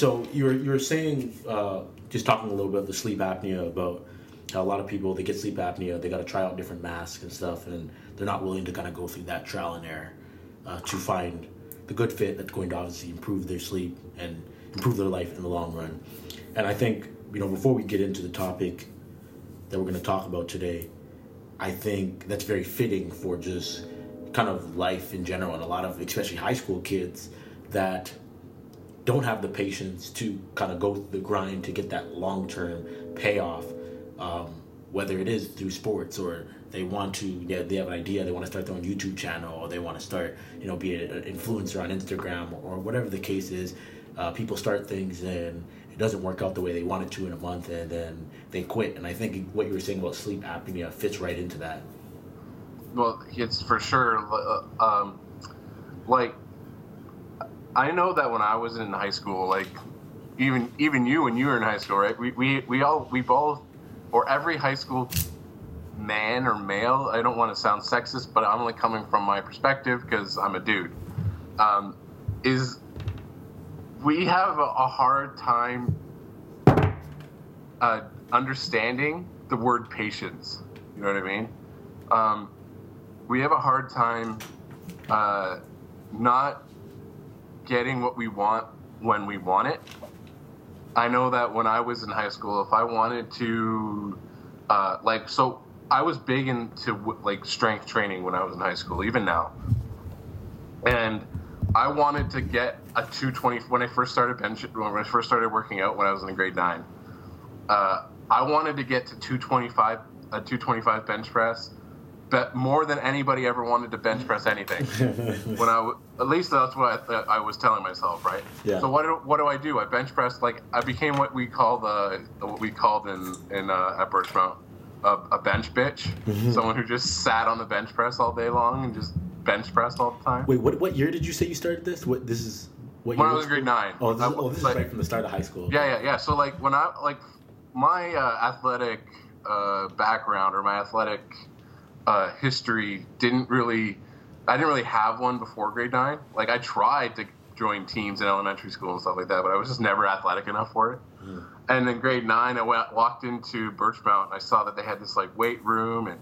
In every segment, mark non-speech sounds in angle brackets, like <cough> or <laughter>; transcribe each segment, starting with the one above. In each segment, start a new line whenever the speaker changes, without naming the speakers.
So you're you're saying uh, just talking a little bit of the sleep apnea about how a lot of people they get sleep apnea, they got to try out different masks and stuff, and they're not willing to kind of go through that trial and error uh, to find the good fit that's going to obviously improve their sleep and improve their life in the long run. And I think you know before we get into the topic that we're going to talk about today, I think that's very fitting for just kind of life in general and a lot of especially high school kids that don't have the patience to kind of go through the grind to get that long term payoff, um, whether it is through sports or they want to, yeah, they have an idea, they want to start their own YouTube channel or they want to start, you know, be an influencer on Instagram or whatever the case is. Uh, people start things and it doesn't work out the way they want it to in a month and then they quit. And I think what you were saying about sleep apnea fits right into that.
Well, it's for sure. Uh, um, like I know that when I was in high school, like even even you when you were in high school, right? We we, we all we both or every high school man or male. I don't want to sound sexist, but I'm only coming from my perspective because I'm a dude. Um, is we have a, a hard time uh, understanding the word patience. You know what I mean? Um, we have a hard time uh, not getting what we want when we want it. I know that when I was in high school, if I wanted to, uh, like, so I was big into like strength training when I was in high school, even now. And I wanted to get a 220 when I first started bench when I first started working out when I was in grade nine. Uh, I wanted to get to 225 a 225 bench press bet more than anybody ever wanted to bench press anything. <laughs> when I w- at least that's what I, I, was telling myself, right? Yeah. So what do, what do I do? I bench press like I became what we call the what we called in in uh, at Birchmount a, a bench bitch, mm-hmm. someone who just sat on the bench press all day long and just bench pressed all the time.
Wait, what what year did you say you started this? What this is?
What when I was grade nine.
Oh, this, is, oh, this like, is right from the start of high school.
Yeah, yeah, yeah. So like when I like my uh, athletic uh, background or my athletic uh, history didn't really I didn't really have one before grade nine. Like I tried to join teams in elementary school and stuff like that, but I was just never athletic enough for it. Mm. And in grade nine, I went, walked into Birchmount and I saw that they had this like weight room and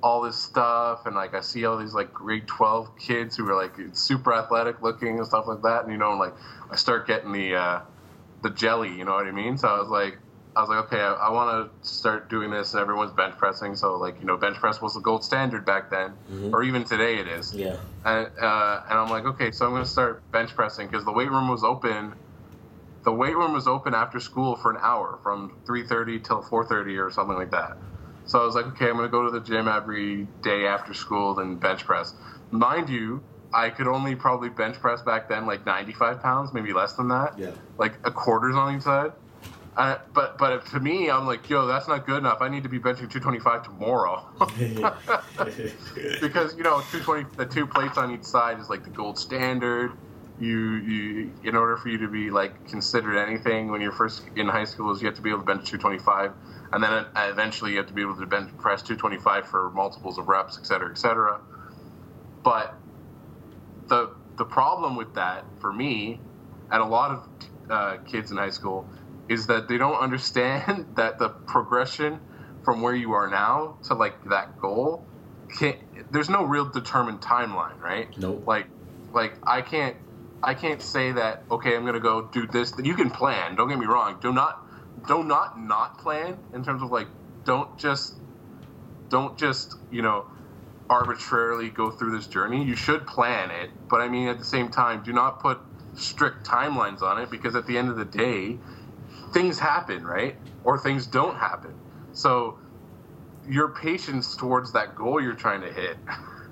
all this stuff, and like I see all these like grade twelve kids who were like super athletic looking and stuff like that, and you know, like I start getting the uh, the jelly, you know what I mean? So I was like, I was like, okay, I, I want to start doing this, and everyone's bench pressing. So like, you know, bench press was the gold standard back then, mm-hmm. or even today it is.
Yeah.
And uh, and I'm like, okay, so I'm gonna start bench pressing because the weight room was open. The weight room was open after school for an hour, from 3:30 till 4:30 or something like that. So I was like, okay, I'm gonna go to the gym every day after school and bench press. Mind you, I could only probably bench press back then like 95 pounds, maybe less than that.
Yeah.
Like a quarters on each side. Uh, but but to me, I'm like, yo, that's not good enough. I need to be benching 225 tomorrow. <laughs> because you know, 220, the two plates on each side is like the gold standard. You you in order for you to be like considered anything when you're first in high school is you have to be able to bench 225, and then eventually you have to be able to bench press 225 for multiples of reps, et cetera, et cetera. But the the problem with that for me and a lot of uh, kids in high school is that they don't understand <laughs> that the progression from where you are now to like that goal can't there's no real determined timeline right?
Nope.
Like like i can't i can't say that okay i'm gonna go do this. You can plan don't get me wrong. Do not do not not plan in terms of like don't just don't just you know arbitrarily go through this journey. You should plan it but i mean at the same time do not put strict timelines on it because at the end of the day things happen, right? Or things don't happen. So your patience towards that goal you're trying to hit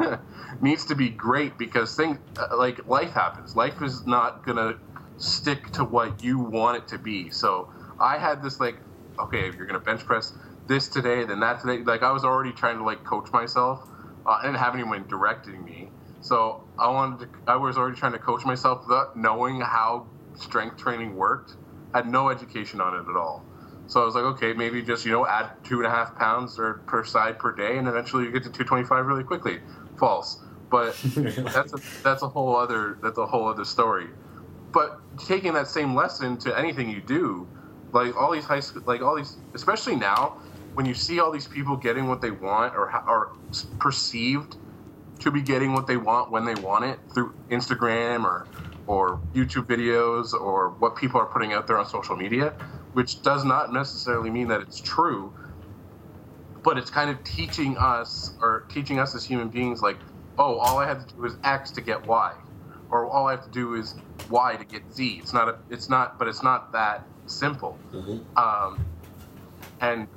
<laughs> needs to be great because things uh, like life happens. Life is not gonna stick to what you want it to be. So I had this like, okay, if you're gonna bench press this today, then that today. Like I was already trying to like coach myself. Uh, I didn't have anyone directing me, so I wanted to. I was already trying to coach myself without knowing how strength training worked had no education on it at all. So I was like, okay, maybe just you know add two and a half pounds or per side per day, and eventually you get to 225 really quickly. False, but <laughs> that's a, that's a whole other that's a whole other story. but taking that same lesson to anything you do, like all these high school, like all these, especially now when you see all these people getting what they want or are perceived to be getting what they want when they want it through Instagram or or YouTube videos or what people are putting out there on social media, which does not necessarily mean that it's true, but it's kind of teaching us or teaching us as human beings like, oh, all I have to do is X to get Y, or all I have to do is Y to get Z. It's not a, it's not, but it's not that simple. Mm-hmm. Um, and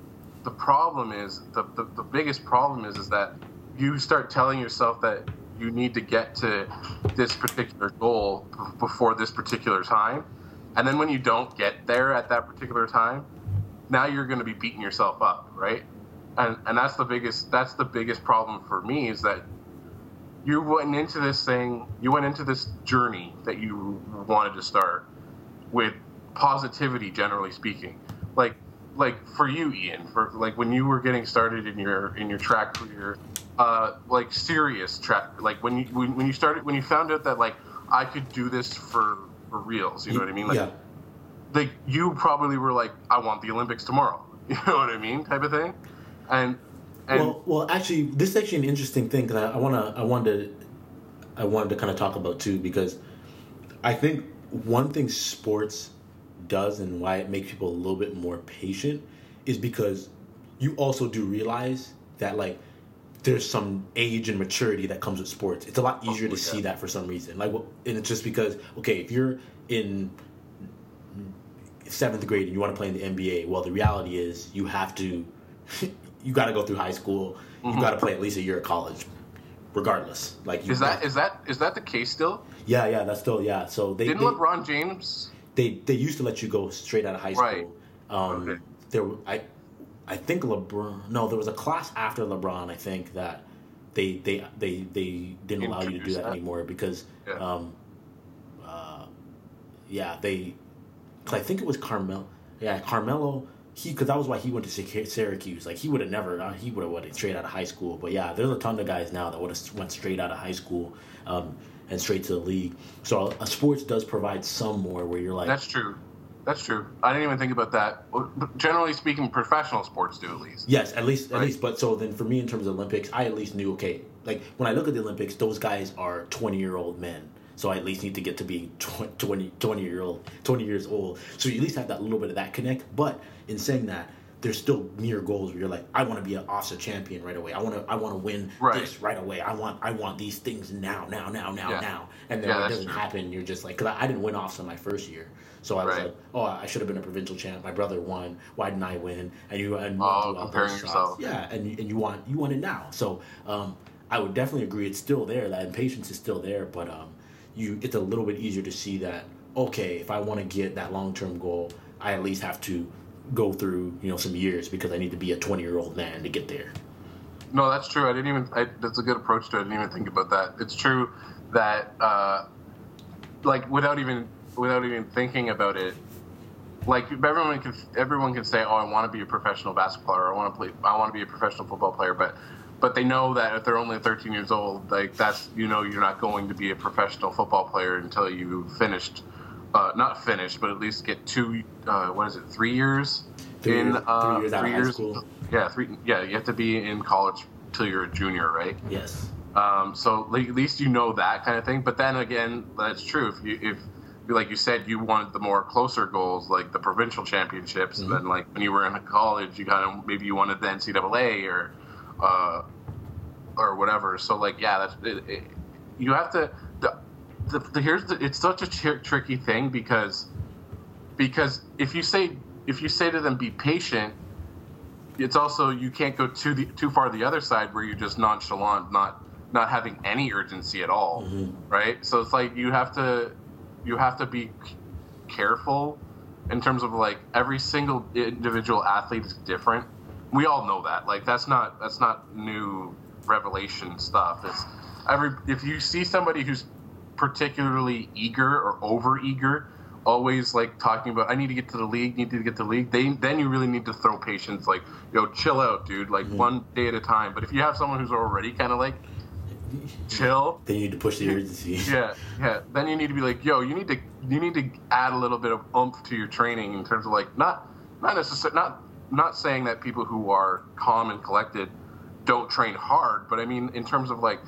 the problem is the, the, the biggest problem is is that you start telling yourself that you need to get to this particular goal before this particular time. And then when you don't get there at that particular time now you're going to be beating yourself up right? And and that's the biggest that's the biggest problem for me is that you went into this thing you went into this journey that you wanted to start with positivity generally speaking. Like like for you ian for like when you were getting started in your in your track career uh like serious track like when you when, when you started when you found out that like i could do this for for reals you know what i mean like
yeah.
like you probably were like i want the olympics tomorrow <laughs> you know what i mean type of thing and and
well, well, actually, this is actually an interesting thing because I, I wanna, I wanted, to, I wanted to kind of talk about too because I think one thing sports does and why it makes people a little bit more patient is because you also do realize that like there's some age and maturity that comes with sports. It's a lot easier oh, to yeah. see that for some reason. Like, and it's just because okay, if you're in seventh grade and you want to play in the NBA, well, the reality is you have to, <laughs> you got to go through high school. Mm-hmm. You got to play at least a year of college, regardless. Like,
is that is that is that the case still?
Yeah, yeah, that's still yeah. So they
didn't
they,
LeBron James
they they used to let you go straight out of high school. Right. Um, okay. There, I, I think LeBron. No, there was a class after LeBron. I think that they they they they didn't allow you to do that, that. anymore because, yeah. Um, uh, yeah, they. Cause I think it was Carmelo. Yeah, Carmelo. He because that was why he went to Syracuse. Like he would have never. Uh, he would have went straight out of high school. But yeah, there's a ton of guys now that would have went straight out of high school. Um, and straight to the league. So a sports does provide some more where you're like.
That's true. That's true. I didn't even think about that. Generally speaking, professional sports do at least.
Yes, at least right? at least. But so then for me in terms of Olympics, I at least knew okay. Like when I look at the Olympics, those guys are 20 year old men. So I at least need to get to be <laughs> 20, 20 year old 20 years old. So you at least have that little bit of that connect. But in saying that, there's still near goals where you're like, I want to be an OFSAA champion right away. I want to, I want to win right. this right away. I want, I want these things now, now, now, now, yeah. now. And then yeah, it doesn't true. happen, you're just like, because I, I, didn't win OFSAA my first year, so I was right. like, oh, I should have been a provincial champ. My brother won. Why didn't I win? And you and
oh, comparing yourself.
Yeah, and and you want you want it now. So um, I would definitely agree. It's still there. That impatience is still there, but um, you it's a little bit easier to see that. Okay, if I want to get that long term goal, I at least have to go through you know some years because I need to be a 20 year old man to get there.
No, that's true. I didn't even. I, that's a good approach to it. I didn't even think about that. It's true that, uh, like, without even without even thinking about it, like everyone can everyone can say, "Oh, I want to be a professional basketball player. I want to play. I want to be a professional football player." But but they know that if they're only 13 years old, like that's you know you're not going to be a professional football player until you've finished uh, not finished, but at least get two. Uh, what is it? Three years
three
in
years, uh, three years, three years school.
Yeah, three. Yeah, you have to be in college till you're a junior, right?
Yes.
Um, so like, at least you know that kind of thing. But then again, that's true. If you if like you said, you wanted the more closer goals, like the provincial championships. Mm-hmm. then, like when you were in college, you kind of maybe you wanted the NCAA or, uh, or whatever. So like, yeah, that's it, it, you have to the, the, here's the, it's such a tr- tricky thing because because if you say if you say to them be patient it's also you can't go too the, too far the other side where you're just nonchalant not not having any urgency at all, mm-hmm. right? so it's like you have to you have to be careful in terms of like every single individual athlete is different we all know that like that's not that's not new revelation stuff it's every if you see somebody who's particularly eager or over eager, always like talking about I need to get to the league, need to get to the league. They, then you really need to throw patience, like yo, chill out, dude, like mm-hmm. one day at a time. But if you have someone who's already kind of like chill.
Then you need to push the urgency. <laughs>
Yeah, yeah. Then you need to be like, yo, you need to you need to add a little bit of oomph to your training in terms of like not not necessarily not not saying that people who are calm and collected don't train hard, but I mean in terms of like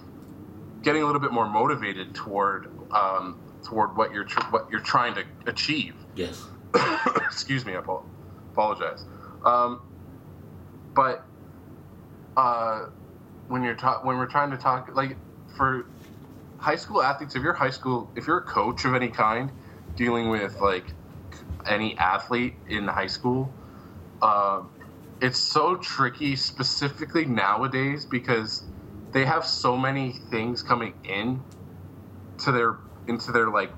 getting a little bit more motivated toward um, toward what you're tr- what you're trying to achieve.
Yes. <coughs>
Excuse me, I apologize. Um, but uh, when you're ta- when we're trying to talk like for high school athletes, if you're high school, if you're a coach of any kind, dealing with like any athlete in high school, um, it's so tricky, specifically nowadays, because they have so many things coming in to their into their like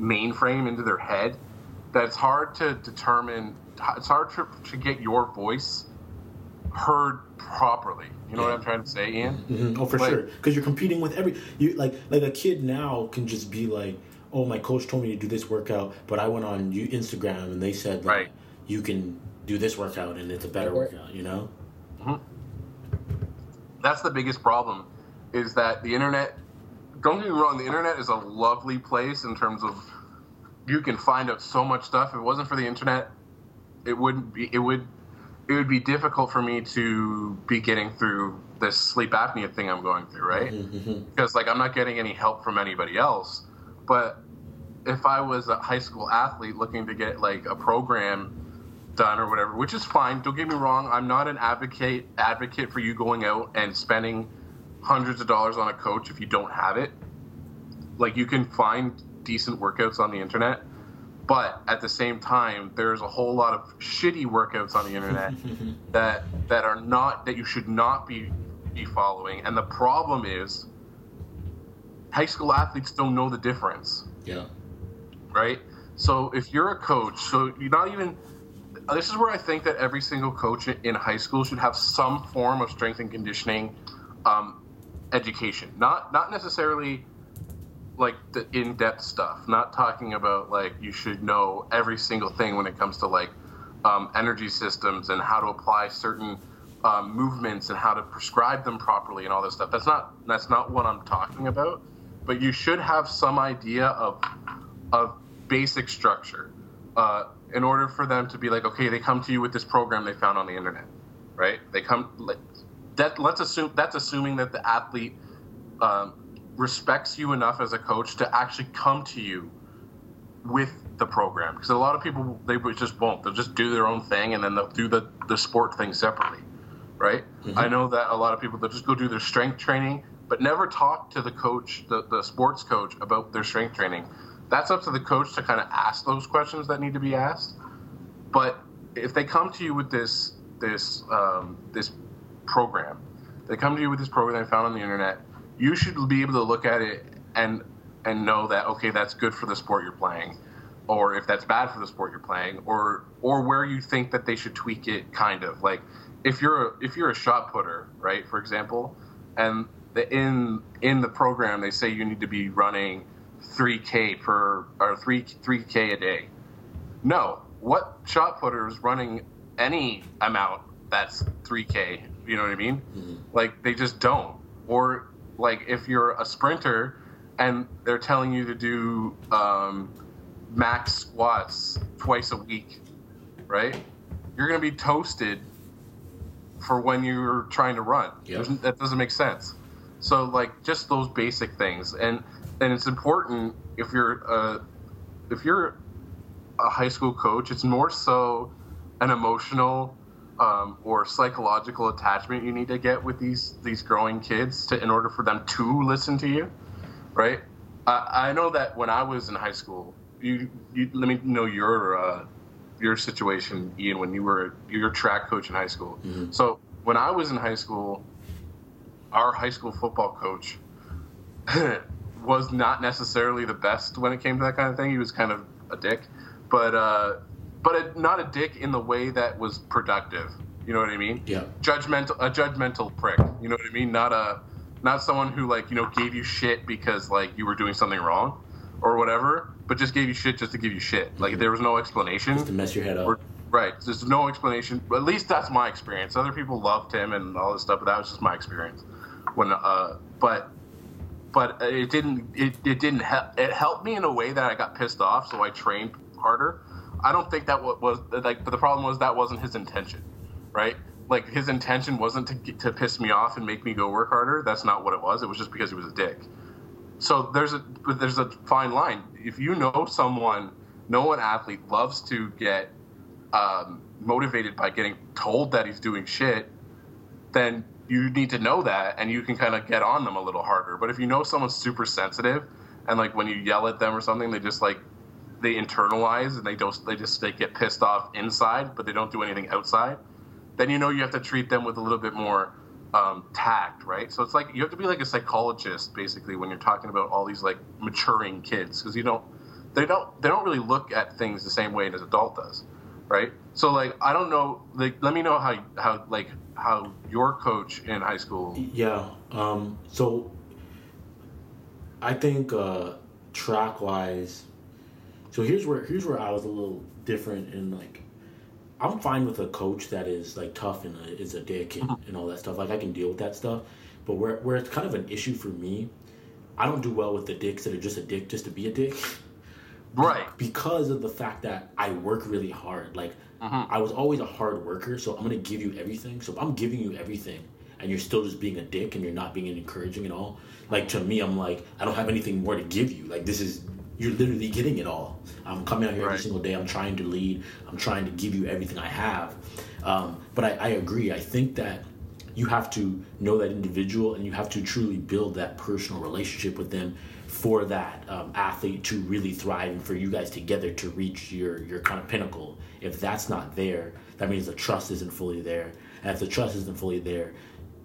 mainframe into their head that it's hard to determine it's hard to, to get your voice heard properly you know
Yeah.
what i'm trying to say ian
hmm Oh, for
Like-
sure. Because you're competing with every you like like a kid now can just be like, oh, my coach told me to do this workout, but I went on you Instagram and they said that
Right.
you can do this workout and it's a better workout. You know.
that's the biggest problem is that the internet don't get me wrong the internet is a lovely place in terms of you can find out so much stuff if it wasn't for the internet it wouldn't be it would it would be difficult for me to be getting through this sleep apnea thing i'm going through right?
Mm-hmm.
because like i'm not getting any help from anybody else. But if i was a high school athlete looking to get like a program done or whatever which is fine don't get me wrong i'm not an advocate advocate for you going out and spending hundreds of dollars on a coach if you don't have it. Like you can find decent workouts on the internet but at the same time there's a whole lot of shitty workouts on the internet <laughs> that that are not that you should not be be following. And the problem is high school athletes don't know the difference.
Yeah.
right? So if you're a coach so you're not even this is where i think that every single coach in high school should have some form of strength and conditioning um, education. Not not necessarily like the in-depth stuff not talking about like you should know every single thing when it comes to like um, energy systems and how to apply certain um, movements and how to prescribe them properly and all this stuff. That's not that's not what i'm talking about but you should have some idea of of basic structure uh, in order for them to be like okay they come to you with this program they found on the internet right? They come like, that let's assume that's assuming that the athlete um, respects you enough as a coach to actually come to you with the program. Because a lot of people they just won't. They'll just do their own thing and then they'll do the the sport thing separately right? I know that a lot of people they'll just go do their strength training but never talk to the coach the, the sports coach about their strength training. That's up to the coach to kind of ask those questions that need to be asked. But if they come to you with this this um, this program they come to you with this program they found on the internet you should be able to look at it and and know that okay that's good for the sport you're playing or if that's bad for the sport you're playing or or where you think that they should tweak it kind of. Like if you're a, if you're a shot putter right for example and the, in in the program they say you need to be running 3k per or 3 3k a day. No. What shot putter is running any amount that's 3k you know what i mean? Mm-hmm. Like they just don't. Or like if you're a sprinter and they're telling you to do um, max squats twice a week right? You're going to be toasted for when you're trying to run.
Yep.
That doesn't make sense. So like just those basic things. And and it's important if you're uh, if you're a high school coach it's more so an emotional um, or psychological attachment you need to get with these these growing kids to in order for them to listen to you right? I I know that when I was in high school you, you let me know your uh, your situation Ian when you were your track coach in high school. So when I was in high school our high school football coach <laughs> was not necessarily the best when it came to that kind of thing. He was kind of a dick, but uh, but a, not a dick in the way that was productive. You know what I mean?
Yeah.
Judgmental, a judgmental prick. You know what I mean? Not a not someone who like you know gave you shit because like you were doing something wrong or whatever, but just gave you shit just to give you shit. Like there was no explanation.
Just to mess your head up.
Or- right. There's no explanation. At least that's my experience. Other people loved him and all this stuff, but that was just my experience. When, uh, but but it didn't. It, it didn't help. It helped me in a way that I got pissed off, so I trained harder. I don't think that was like. But the problem was that wasn't his intention, right? Like his intention wasn't to to piss me off and make me go work harder. That's not what it was. It was just because he was a dick. So there's a there's a fine line. If you know someone, know an athlete loves to get um, motivated by getting told that he's doing shit, then you need to know that and you can kind of get on them a little harder. But if you know someone's super sensitive and like when you yell at them or something, they just like they internalize and they don't they just they get pissed off inside, but they don't do anything outside. Then you know you have to treat them with a little bit more um, tact, right? So it's like you have to be like a psychologist basically when you're talking about all these like maturing kids because you don't they don't they don't really look at things the same way as adult does, right? So like I don't know like let me know how how like how your coach in high school.
Yeah. Um, so I think uh, track wise. So here's where here's where I was a little different and like I'm fine with a coach that is like tough and a, is a dick and, mm-hmm. and all that stuff. Like I can deal with that stuff. But where where it's kind of an issue for me, I don't do well with the dicks that are just a dick just to be a dick.
Right.
Because of the fact that I work really hard. Like Mm-hmm. I was always a hard worker, so I'm gonna give you everything. So if I'm giving you everything and you're still just being a dick and you're not being encouraging at all, like to me, I'm like, I don't have anything more to give you. Like this is you're literally getting it all. I'm coming out here right. every single day. I'm trying to lead. I'm trying to give you everything I have. Um, but I, I agree. I think that you have to know that individual and you have to truly build that personal relationship with them for that um, athlete to really thrive and for you guys together to reach your your kind of pinnacle if that's not there, that means the trust isn't fully there. And if the trust isn't fully there,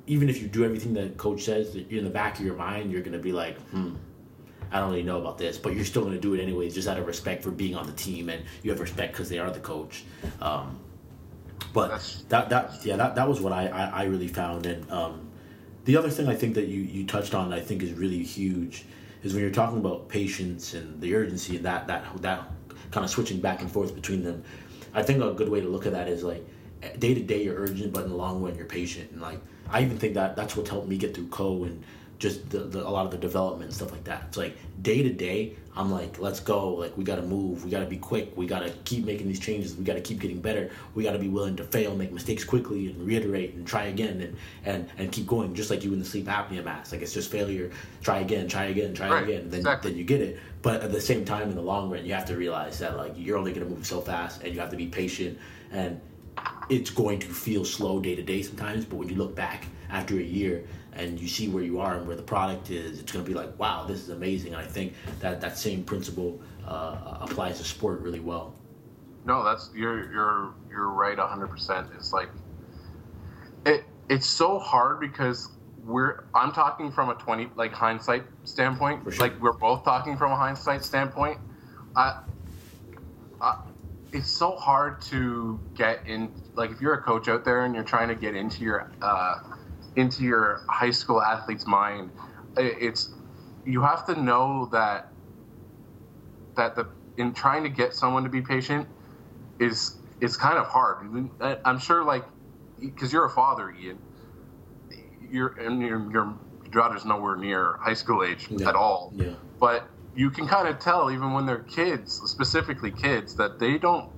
even if you do everything that coach says, in the back of your mind, you're gonna be like, hmm, I don't really know about this, but you're still gonna do it anyways, just out of respect for being on the team, and you have respect because they are the coach. Um, but that that yeah that, that was what I, I, I really found, and um, the other thing I think that you you touched on, I think is really huge, is when you're talking about patience and the urgency and that that that kind of switching back and forth between them. I think a good way to look at that is like day to day you're urgent, but in the long run you're patient. And like I even think that that's what's helped me get through Kho and just the, the, a lot of the development and stuff like that. It's like day to day, I'm like, let's go. Like we got to move. We got to be quick. We got to keep making these changes. We got to keep getting better. We got to be willing to fail, make mistakes quickly, and reiterate and try again and and and keep going. Just like you in the sleep apnea mask. Like it's just failure. Try again. Try again. Try right. again. Then exactly. then you get it. But at the same time, in the long run, you have to realize that like you're only gonna move so fast, and you have to be patient and it's going to feel slow day to day sometimes, but when you look back after a year and you see where you are and where the product is, it's going to be like, wow, this is amazing. And I think that that same principle uh, applies to sport really well.
No, that's you're you're you're right, hundred percent. It's like it. It's so hard because we're I'm talking from a twenty like hindsight standpoint. Sure. Like we're both talking from a hindsight standpoint. I, I it's so hard to get in like if you're a coach out there and you're trying to get into your uh, into your high school athlete's mind it's you have to know that that the in trying to get someone to be patient is is kind of hard uh, i'm sure like because you're a father ian you're and your, your daughter's nowhere near high school age yeah. at all
yeah
but you can kind of tell even when they're kids, specifically kids, that they don't.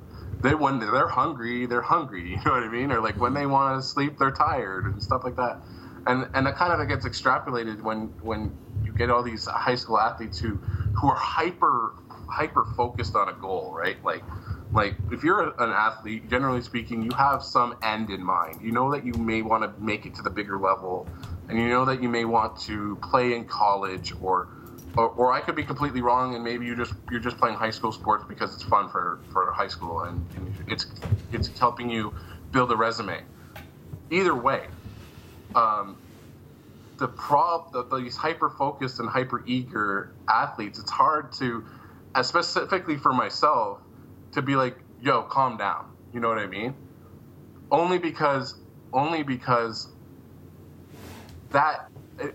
They when they're hungry, they're hungry. <laughs> You know what I mean? Or like when they mm-hmm. want to sleep, they're tired and stuff like that. And and that kind of gets extrapolated when when you get all these high school athletes who who are hyper hyper focused on a goal, right? Like like if you're an athlete generally speaking you have some end in mind you know that you may want to make it to the bigger level and you know that you may want to play in college or or, or, I could be completely wrong, and maybe you just you're just playing high school sports because it's fun for, for high school, and, and it's it's helping you build a resume. Either way, um, the prob the, these hyper focused and hyper eager athletes, it's hard to, specifically for myself, to be like, yo, calm down. You know what I mean? Only because only because that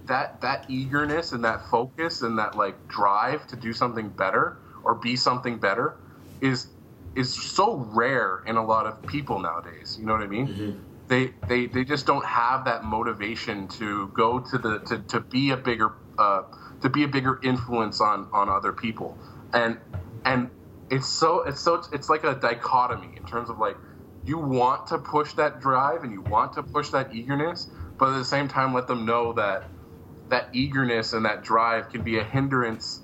that that eagerness and that focus and that like drive to do something better or be something better is is so rare in a lot of people nowadays. You know what I mean? Mm-hmm. They, they they just don't have that motivation to go to the to, to be a bigger uh, to be a bigger influence on on other people, and and it's so it's so it's like a dichotomy in terms of like you want to push that drive and you want to push that eagerness, but at the same time let them know that that eagerness and that drive can be a hindrance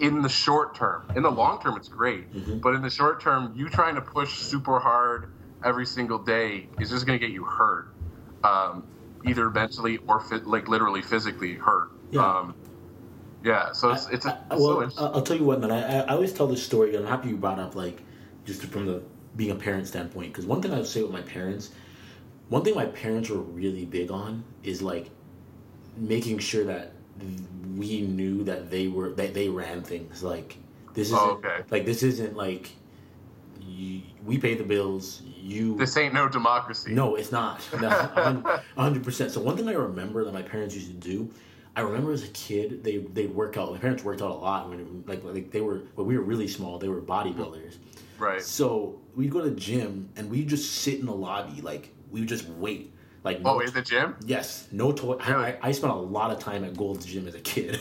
in the short term. In the long term, it's great,
Mhm.
but in the short term, you trying to push super hard every single day is just going to get you hurt, um, either mentally or fit, like literally physically hurt.
Yeah.
Um, yeah. So it's it's,
I-
it's
I-
so
well. I- I'll tell you what, man. I, I always tell this story, and I'm happy you brought up like just from the being a parent standpoint. Because one thing I would say with my parents, one thing my parents were really big on is like making sure that we knew that they were that they ran things. Like this isn't
Oh, okay.
like this isn't like you, we pay the bills. You
this ain't no democracy.
no, it's not. <laughs> No, a hundred percent. So one thing I remember that my parents used to do, I remember as a kid they they'd work out. My parents worked out a lot when like like they were when we were really small. They were bodybuilders.
Right.
So we'd go to the gym and we'd just sit in the lobby like we would just wait. Like no
Oh, in the gym?
yes, no toy.
Really?
I, I spent a lot of time at Gold's Gym as a kid,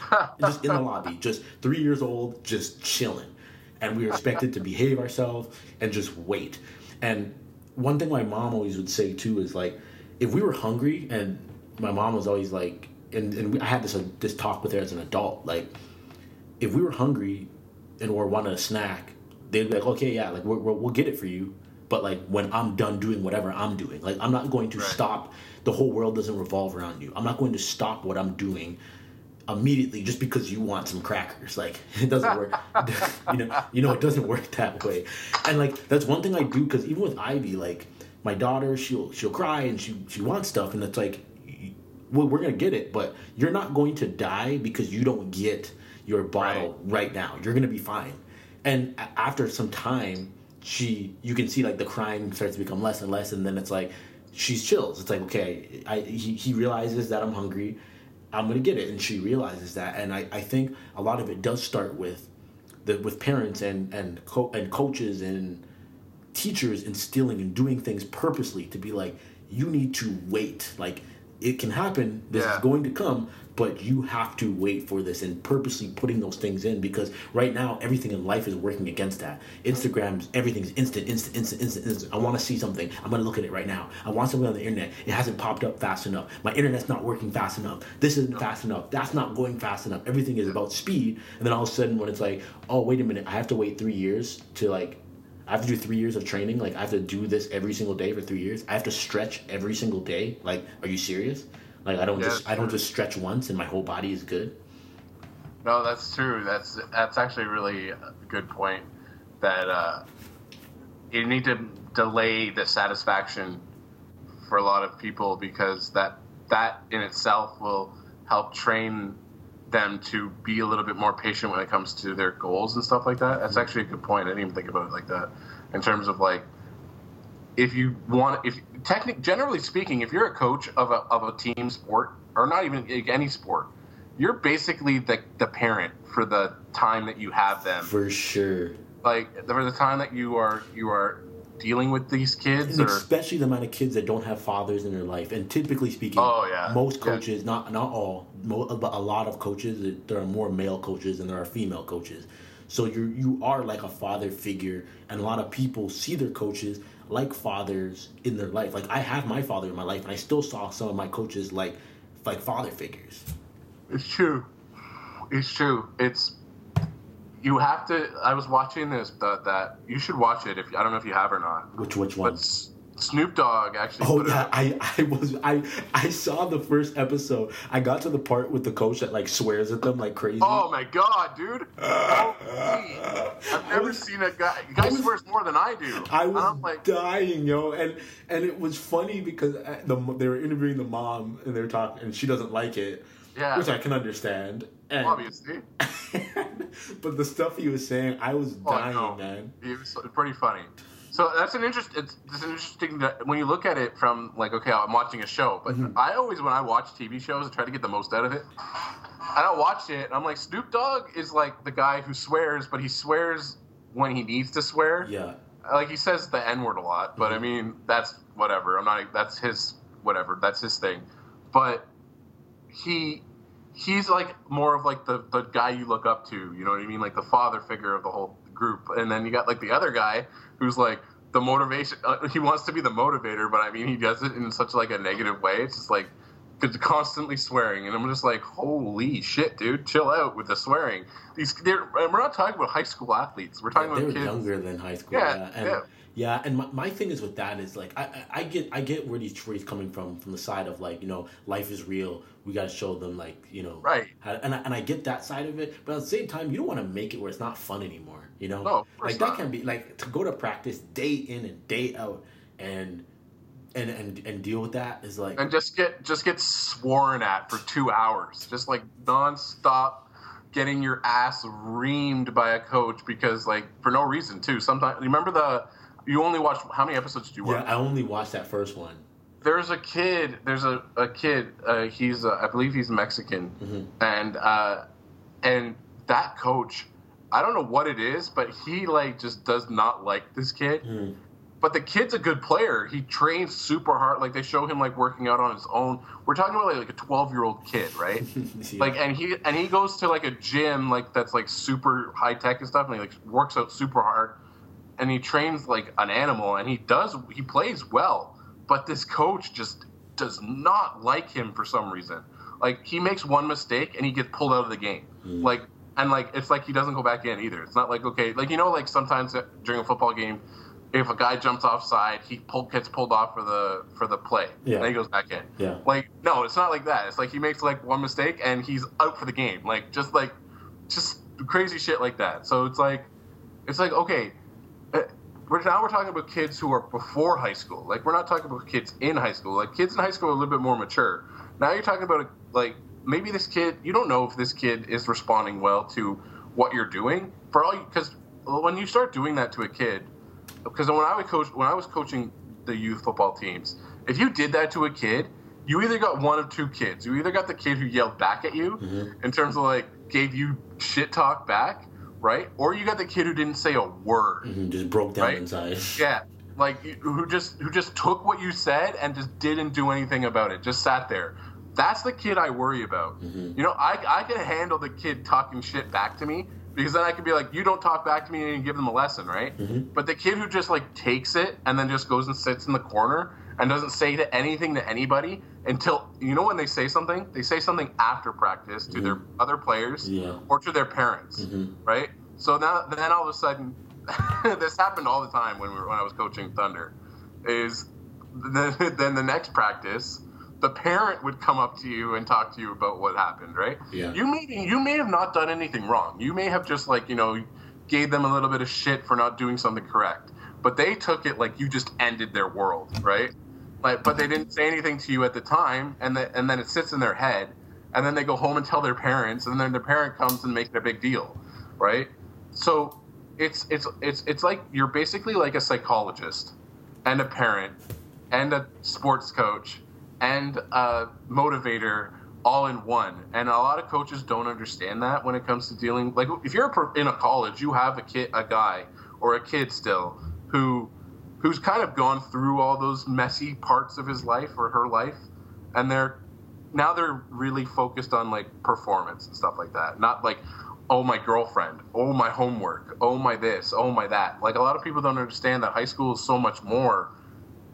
<laughs> <laughs> just in the lobby, just three years old, just chilling, and we were expected to behave ourselves and just wait. And one thing my mom always would say too is like, if we were hungry, and my mom was always like, and and I had this uh, this talk with her as an adult, like, if we were hungry and or wanted a snack, they'd be like, okay, yeah, like we're, we're, we'll get it for you. But like when I'm done doing whatever I'm doing, like I'm not going to
Right.
stop. The whole world doesn't revolve around you. I'm not going to stop what I'm doing immediately just because you want some crackers. Like <laughs> it doesn't work. <laughs> you know, you know it doesn't work that way. And like that's one thing I do because even with Ivy, like my daughter, she'll she'll cry and she she wants stuff, and it's like, well, we're gonna get it, but you're not going to die because you don't get your bottle right, now. You're gonna be fine. And after some time, she you can see like the crying starts to become less and less, and then it's like she's chills. It's like okay, I he, he realizes that I'm hungry. I'm gonna get it, and she realizes that, and I, I think a lot of it does start with the with parents and and co- and coaches and teachers instilling and doing things purposely to be like you need to wait like it can happen this
Yeah.
is going to come but you have to wait for this and purposely putting those things in because right now everything in life is working against that. Instagram's everything's instant instant instant instant instant. I want to see something. I'm to look at it right now. I want something on the internet. It hasn't popped up fast enough. My internet's not working fast enough. This isn't fast enough. That's not going fast enough. Everything is about speed. And then all of a sudden when it's like oh wait a minute. I have to wait three years to like I have to do three years of training. Like I have to do this every single day for three years. I have to stretch every single day. Like, are you serious? Like I don't
Yeah,
just I don't just stretch once and my whole body is good.
No, that's true. That's that's actually really a good point. That uh, you need to delay the satisfaction for a lot of people because that that in itself will help train them to be a little bit more patient when it comes to their goals and stuff like that. That's actually a good point. I didn't even think about it like that. In terms of like, if you want, if technic, generally speaking, if you're a coach of a of a team sport or not even any sport, you're basically the the parent for the time that you have them.
For sure.
Like for the time that you are you are dealing with these kids or
especially the amount of kids that don't have fathers in their life. And typically speaking,
Oh, yeah.
most
Yeah.
coaches, not not all, but a lot of coaches, there are more male coaches than there are female coaches. So you you are like a father figure, and a lot of people see their coaches like fathers in their life. Like I have my father in my life, and I still saw some of my coaches like like father figures.
It's true. It's true. It's you have to. I was watching this that that you should watch it if I don't know if you have or not.
Which which
But
one?
S- Snoop Dogg actually.
Oh yeah. I, I was I I saw the first episode. I got to the part with the coach that like swears at them like crazy.
Oh my god, dude! Holy. I've never
was-
seen a guy. Guy
was-
swears more than I do.
I was
like,
dying, yo, and and it was funny because uh, the they were interviewing the mom and they were talking, and she doesn't like it,
yeah,
which I can understand. And,
obviously, <laughs>
but the stuff he was saying, I was
Oh,
dying,
no.
man.
it was pretty funny. So that's an interest. It's, it's interesting that when you look at it from like, okay, I'm watching a show, but
Mhm.
I always when I watch TV shows, I try to get the most out of it. And I watch it, and I'm like, Snoop Dogg is like the guy who swears, but he swears when he needs to swear.
Yeah,
like he says the n word a lot, but I
Mhm.
mean that's whatever. I'm not. That's his whatever. That's his thing. But he he's like more of like the the guy you look up to. You know what I mean? Like the father figure of the whole group. And then you got like the other guy who's like the motivation. Uh, he wants to be the motivator, but I mean he does it in such like a negative way. It's just like constantly swearing, and I'm just like, holy shit, dude, chill out with the swearing. These, they're and we're not talking about high school athletes. We're talking
yeah,
about
kids
younger
than high school.
Yeah,
yeah.
Yeah.
And my, my thing is with that is like I, I get I get where he's coming from from the side of like you know life is real we got to show them like you know
right
how, and I, and I get that side of it but at the same time you don't want to make it where it's not fun anymore you know
no,
like
not.
that can be like to go to practice day in and day out and and and and deal with that is like
and just get just get sworn at for two hours just like nonstop getting your ass reamed by a coach because like for no reason too sometimes remember the you only watched how many episodes did you watch?
Yeah, I only watched that first one.
There's a kid. There's a, a kid. Uh, he's uh, I believe he's Mexican,
mm-hmm.
and uh, and that coach, I don't know what it is, but he like just does not like this kid.
Mm-hmm.
But the kid's a good player. He trains super hard. Like they show him like working out on his own. We're talking about like, like a 12 year old kid, right? <laughs> yeah. Like and he and he goes to like a gym like that's like super high tech and stuff, and he like works out super hard and he trains like an animal and he does he plays well but this coach just does not like him for some reason. Like he makes one mistake and he gets pulled out of the game.
Mm.
like and like it's like he doesn't go back in either. It's not like okay like you know like sometimes during a football game if a guy jumps offside he pull, gets pulled off for the for the play
yeah.
and he goes back in.
Yeah.
Like no it's not like that. It's like he makes like one mistake and he's out for the game. Like just like just crazy shit like that. So it's like it's like okay we're, now we're talking about kids who are before high school. Like we're not talking about kids in high school. Like kids in high school are a little bit more mature. Now you're talking about like maybe this kid. You don't know if this kid is responding well to what you're doing. For all because when you start doing that to a kid, because when I was coach when I was coaching the youth football teams, if you did that to a kid, you either got one of two kids. You either got the kid who yelled back at you
mm-hmm.
in terms of like gave you shit talk back, right? Or you got the kid who didn't say a word,
mm-hmm, just broke down
right?
inside. <laughs>
Yeah, like who just who just took what you said and just didn't do anything about it, just sat there. That's the kid I worry about.
Mm-hmm.
You know, I I can handle the kid talking shit back to me because then I can be like, you don't talk back to me and give them a lesson, right?
Mm-hmm.
But the kid who just like takes it and then just goes and sits in the corner and doesn't say to anything to anybody until you know when they say something, they say something after practice to
mm-hmm.
their other players
yeah.
or to their parents,
Mm-hmm.
right? So now then all of a sudden, <laughs> this happened all the time when we were, when I was coaching Thunder, is the, <laughs> then the next practice. The parent would come up to you and talk to you about what happened, right?
Yeah.
You may you may have not done anything wrong. You may have just like you know gave them a little bit of shit for not doing something correct, but they took it like you just ended their world, right? Like, but they didn't say anything to you at the time, and the, and then it sits in their head, and then they go home and tell their parents, and then their parent comes and makes it a big deal, right? So it's it's it's it's like you're basically like a psychologist, and a parent, and a sports coach, and a motivator all in one. And a lot of coaches don't understand that when it comes to dealing. Like if you're in a college, you have a kid, a guy, or a kid still who who's kind of gone through all those messy parts of his life or her life, and they're now they're really focused on like performance and stuff like that. Not like, oh my girlfriend, oh my homework, oh my this, oh my that. Like a lot of people don't understand that high school is so much more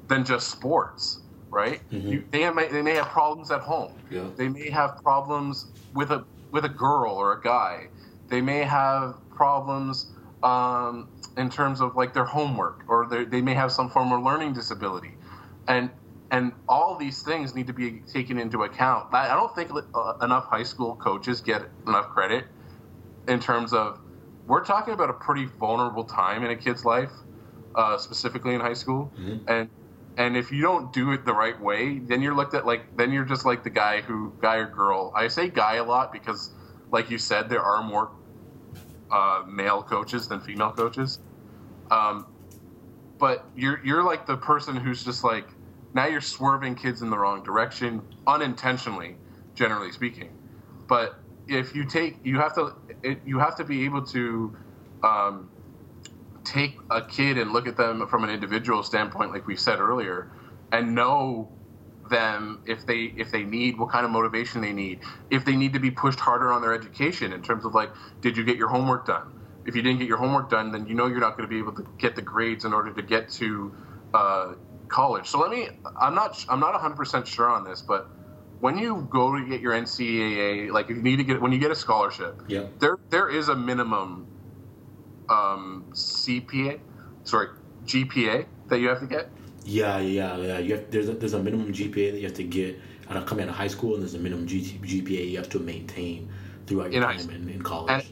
than just sports, right?
Mm-hmm.
You, they may they may have problems at home.
Yeah.
They may have problems with a with a girl or a guy. They may have problems um, in terms of like their homework, or they may have some form of learning disability, and and all these things need to be taken into account. I don't think uh, enough high school coaches get enough credit in terms of we're talking about a pretty vulnerable time in a kid's life, uh, specifically in high school,
Mhm.
and and if you don't do it the right way, then you're looked at like then you're just like the guy who guy or girl. I say guy a lot because, like you said, there are more uh, male coaches than female coaches. Um, but you're you're like the person who's just like now you're swerving kids in the wrong direction unintentionally, generally speaking. But if you take you have to it, you have to be able to um, take a kid and look at them from an individual standpoint, like we said earlier, and know them if they if they need what kind of motivation they need. If they need to be pushed harder on their education in terms of like did you get your homework done? If you didn't get your homework done then you know you're not going to be able to get the grades in order to get to uh, college. So let me i'm not i'm not 100% sure on this but when you go to get your ncaa like if you need to get when you get a scholarship
Yeah.
there there is a minimum um, cpa sorry gpa that you have to get
Yeah, yeah, yeah. You have, there's a, there's a minimum GPA that you have to get out of coming out of high school, and there's a minimum GPA you have to maintain throughout your
In
time in, in college.
and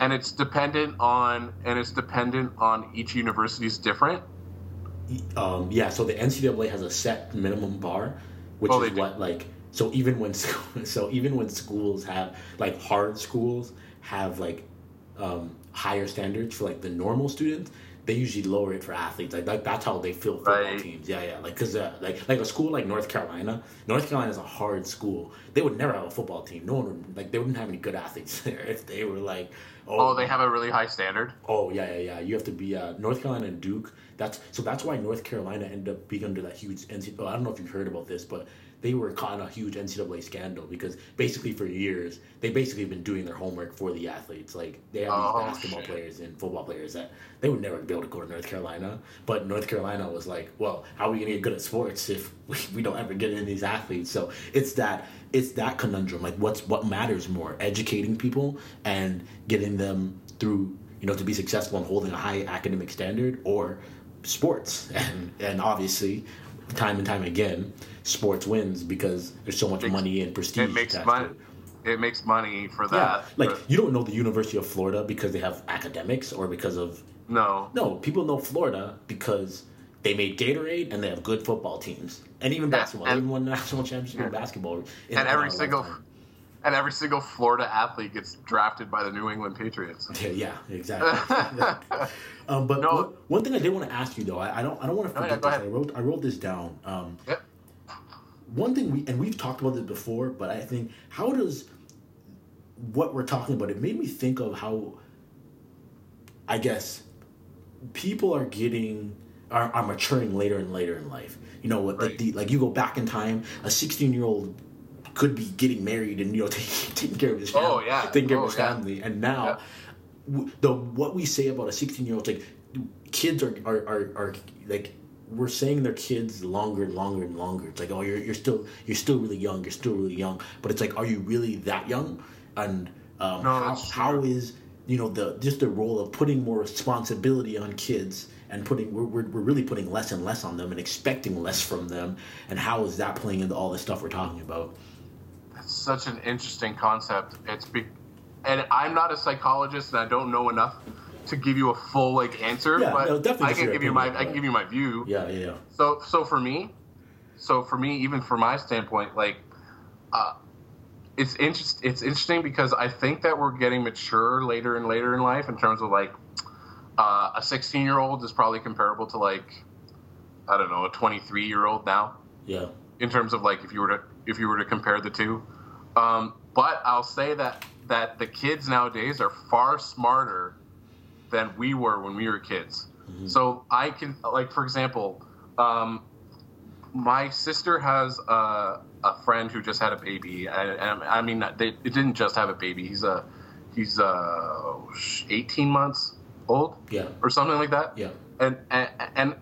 and it's dependent on and it's dependent on each university's different
um, yeah, so the NCAA has a set minimum bar, which
Oh,
is
they do.
what like so even when <laughs> so even when schools have like hard schools have like um, higher standards for like the normal students, they usually lower it for athletes. Like, like that's how they fill football
Right.
teams. Yeah, yeah. Like because uh, like like a school like North Carolina, North Carolina is a hard school. They would never have a football team. No one would like they wouldn't have any good athletes <laughs> there if they were like
oh they have a really high standard
Oh yeah, yeah, yeah. You have to be uh, North Carolina and Duke. That's so that's why North Carolina ended up being under that huge NCAA. Oh, I don't know if you've heard about this, but they were caught in a huge NCAA scandal because basically for years they basically been doing their homework for the athletes. Like they have
Oh,
these basketball
shit.
players and football players that they would never be able to go to North Carolina. But North Carolina was like, well, how are we gonna get good at sports if <laughs> we, we don't ever get in these athletes? So it's that it's that conundrum. Like what's what matters more, educating people and getting them through you know to be successful and holding a high academic standard or sports <laughs> and and obviously time and time again sports wins because there's so much
Makes-
money and prestige
it makes money
it.
it makes money for
yeah
that
like
but
you don't know the university of florida because they have academics or because of
no
no people know florida because they made gatorade and they have good football teams and even
Yeah,
basketball
and-
they even won the national championship in basketball in
and every single and every single Florida athlete gets drafted by the New England Patriots.
Yeah, yeah, exactly. <laughs> um, but
No.
one, one thing I did want to ask you though, I, I don't, I don't want to
Oh, yeah,
forget this. I wrote, I wrote this down. Um,
Yep.
One thing we and we've talked about this before, but I think how does what we're talking about? It made me think of how, I guess, people are getting are, are maturing later and later in life. You know, what like the like you go back in time, a sixteen year old could be getting married and you know <laughs> taking, taking care of his family,
Oh, yeah.
taking care
Oh,
of his
yeah.
family, and now
Yeah.
w- the what we say about a 16 year old like kids are, are are are like we're saying they're kids longer and longer and longer. It's like oh you're, you're still you're still really young you're still really young. But it's like are you really that young? And um,
No,
how, how is you know the just the role of putting more responsibility on kids and putting we're, we're, we're really putting less and less on them and expecting less from them. And how is that playing into all the stuff we're talking about?
That's such an interesting concept. It's be, and I'm not a psychologist and I don't know enough to give you a full like answer,
Yeah,
but
no, definitely
I can give you my I can give you my view.
yeah yeah yeah
So so for me, so for me, even from my standpoint, like, uh, it's interest it's interesting because I think that we're getting mature later and later in life in terms of like, uh, a 16 year old is probably comparable to like, I don't know, a 23 year old now
yeah
in terms of like if you were to if you were to compare the two. Um, but I'll say that that the kids nowadays are far smarter than we were when we were kids. So I can like for example, um, my sister has a, a friend who just had a baby, and, and I mean they it didn't just have a baby. He's a he's uh 18 months old
yeah
or something like that
yeah
and and, and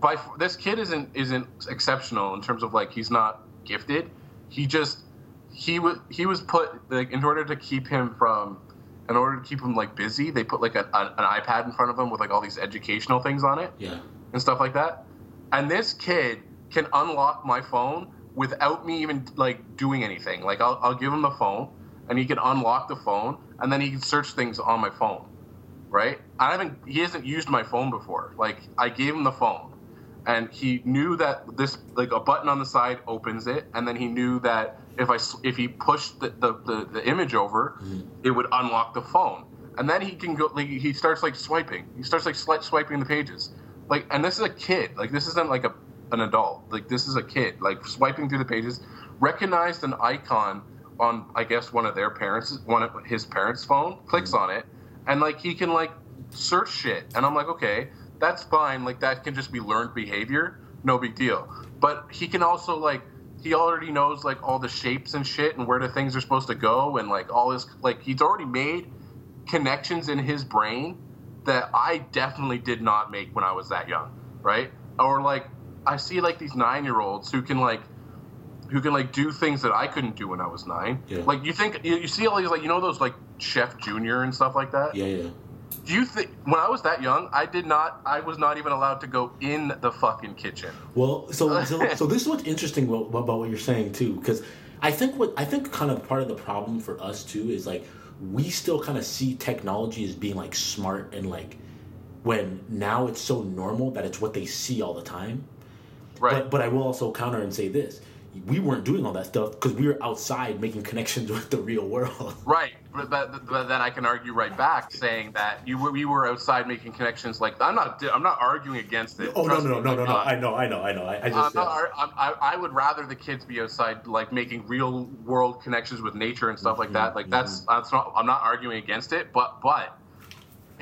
by this kid isn't isn't exceptional in terms of like he's not gifted. He just he was he was put like in order to keep him from in order to keep him like busy. They put like a, an, an iPad in front of him with like all these educational things on it
yeah
and stuff like that. And this kid can unlock my phone without me even like doing anything. Like I'll, I'll give him the phone and he can unlock the phone and then he can search things on my phone. Right? I haven't he hasn't used my phone before. Like I gave him the phone and he knew that this like a button on the side opens it and then he knew that if I if he pushed the the, the, the image over mm-hmm. it would unlock the phone. And then he can go like he starts like swiping. He starts like sli- swiping the pages. Like and this is a kid. Like this isn't like a an adult. Like this is a kid like swiping through the pages. Recognized an icon on i guess one of their parents one of his parents phone clicks mm-hmm. on it. And like he can like search shit. And i'm like okay that's fine. Like that can just be learned behavior. No big deal. But he can also like he already knows like all the shapes and shit and where the things are supposed to go and like all his like he's already made connections in his brain that I definitely did not make when I was that young, right? Or like I see like these nine year olds who can like who can like do things that I couldn't do when I was nine.
Yeah.
Like you think you, you see all these like you know those like Chef Junior and stuff like that.
Yeah, yeah.
Do you think when I was that young, I did not, I was not even allowed to go in the fucking kitchen.
Well, so <laughs> so, so this is what's interesting about, about what you're saying too, because I think what I think kind of part of the problem for us too is like we still kind of see technology as being like smart and like when now it's so normal that it's what they see all the time.
Right.
But but I will also counter and say this: we weren't doing all that stuff because we were outside making connections <laughs> with the real world.
Right, but, but, but then I can argue right back, saying that you were, we were outside making connections. Like I'm not, I'm not arguing against it.
Oh no no no no no no! I know I know I know. I, I
I'm
just
not, I, I would rather the kids be outside, like making real world connections with nature and stuff like mm-hmm, that. Like mm-hmm. that's that's not. I'm not arguing against it, but but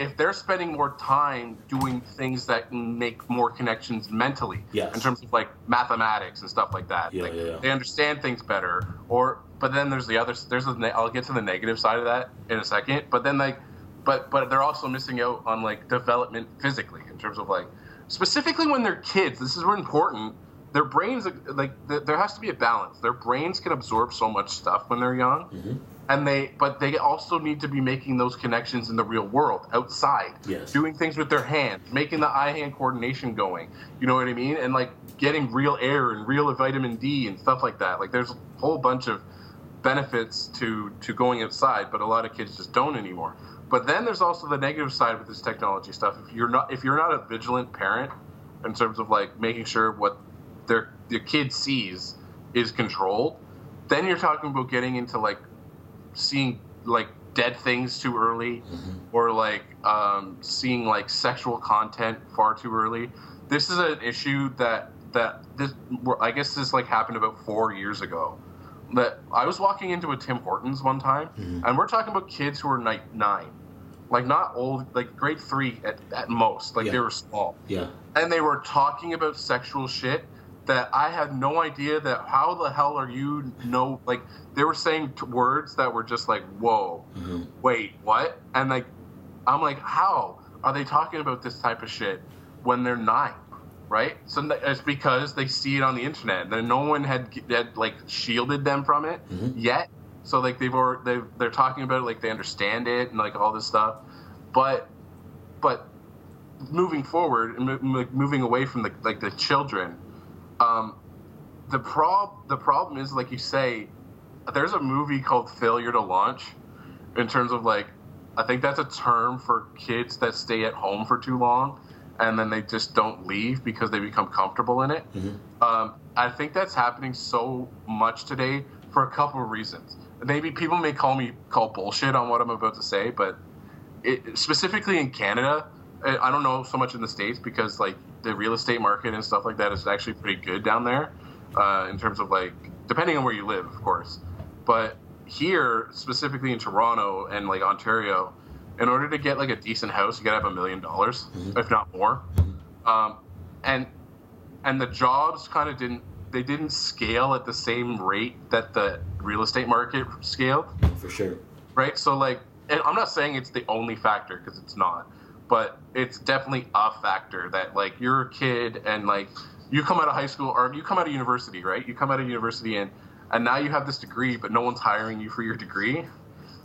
if they're spending more time doing things that make more connections mentally,
Yes.
in terms of like mathematics and stuff like that,
Yeah,
like,
yeah, yeah.
they understand things better. Or but then there's the other. There's the i'll get to the negative side of that in a second. But then like, but but they're also missing out on like development physically in terms of like specifically when they're kids. This is really important. Their brains like th- there has to be a balance. Their brains can absorb so much stuff when they're young,
Mm-hmm.
and they but they also need to be making those connections in the real world outside.
Yes.
Doing things with their hands, making the eye-hand coordination going. You know what I mean? And like getting real air and real vitamin D and stuff like that. Like there's a whole bunch of benefits to to going outside, but a lot of kids just don't anymore. But then there's also the negative side with this technology stuff. If you're not if you're not a vigilant parent in terms of like making sure what their your kid sees is controlled, then you're talking about getting into like seeing like dead things too early or like um, seeing like sexual content far too early. This is an issue that that this I guess this like happened about four years ago. That I was walking into a Tim Hortons one time, and we're talking about kids who are like nine, like not old, like grade three at, at most, like
Yeah.
they were small
yeah.
and they were talking about sexual shit that I had no idea that how the hell are you know like they were saying t- words that were just like whoa
Mhm.
wait what? And like I'm like how are they talking about this type of shit when they're nine right? So it's because they see it on the internet. And no one had had like shielded them from it
Mhm.
yet. So like they've already they've, they're talking about it like they understand it and like all this stuff. But but moving forward and moving away from the like the children um the prob the problem is like you say there's a movie called failure to launch in terms of like i think that's a term for kids that stay at home for too long and then they just don't leave because they become comfortable in it. Um, i think that's happening so much today for a couple of reasons. Maybe people may call me call bullshit on what i'm about to say but it, specifically in Canada, I I don't know so much in the states because like the real estate market and stuff like that is actually pretty good down there, uh, in terms of like depending on where you live, of course. But here, specifically in Toronto and like Ontario, in order to get like a decent house, you gotta have a million dollars, if not more. Um, and and the jobs kind of didn't they didn't scale at the same rate that the real estate market scaled
For sure.
right? So like, and I'm not saying it's the only factor because it's not, but it's definitely a factor that like you're a kid and like you come out of high school or you come out of university, right? You come out of university and and now you have this degree, but no one's hiring you for your degree.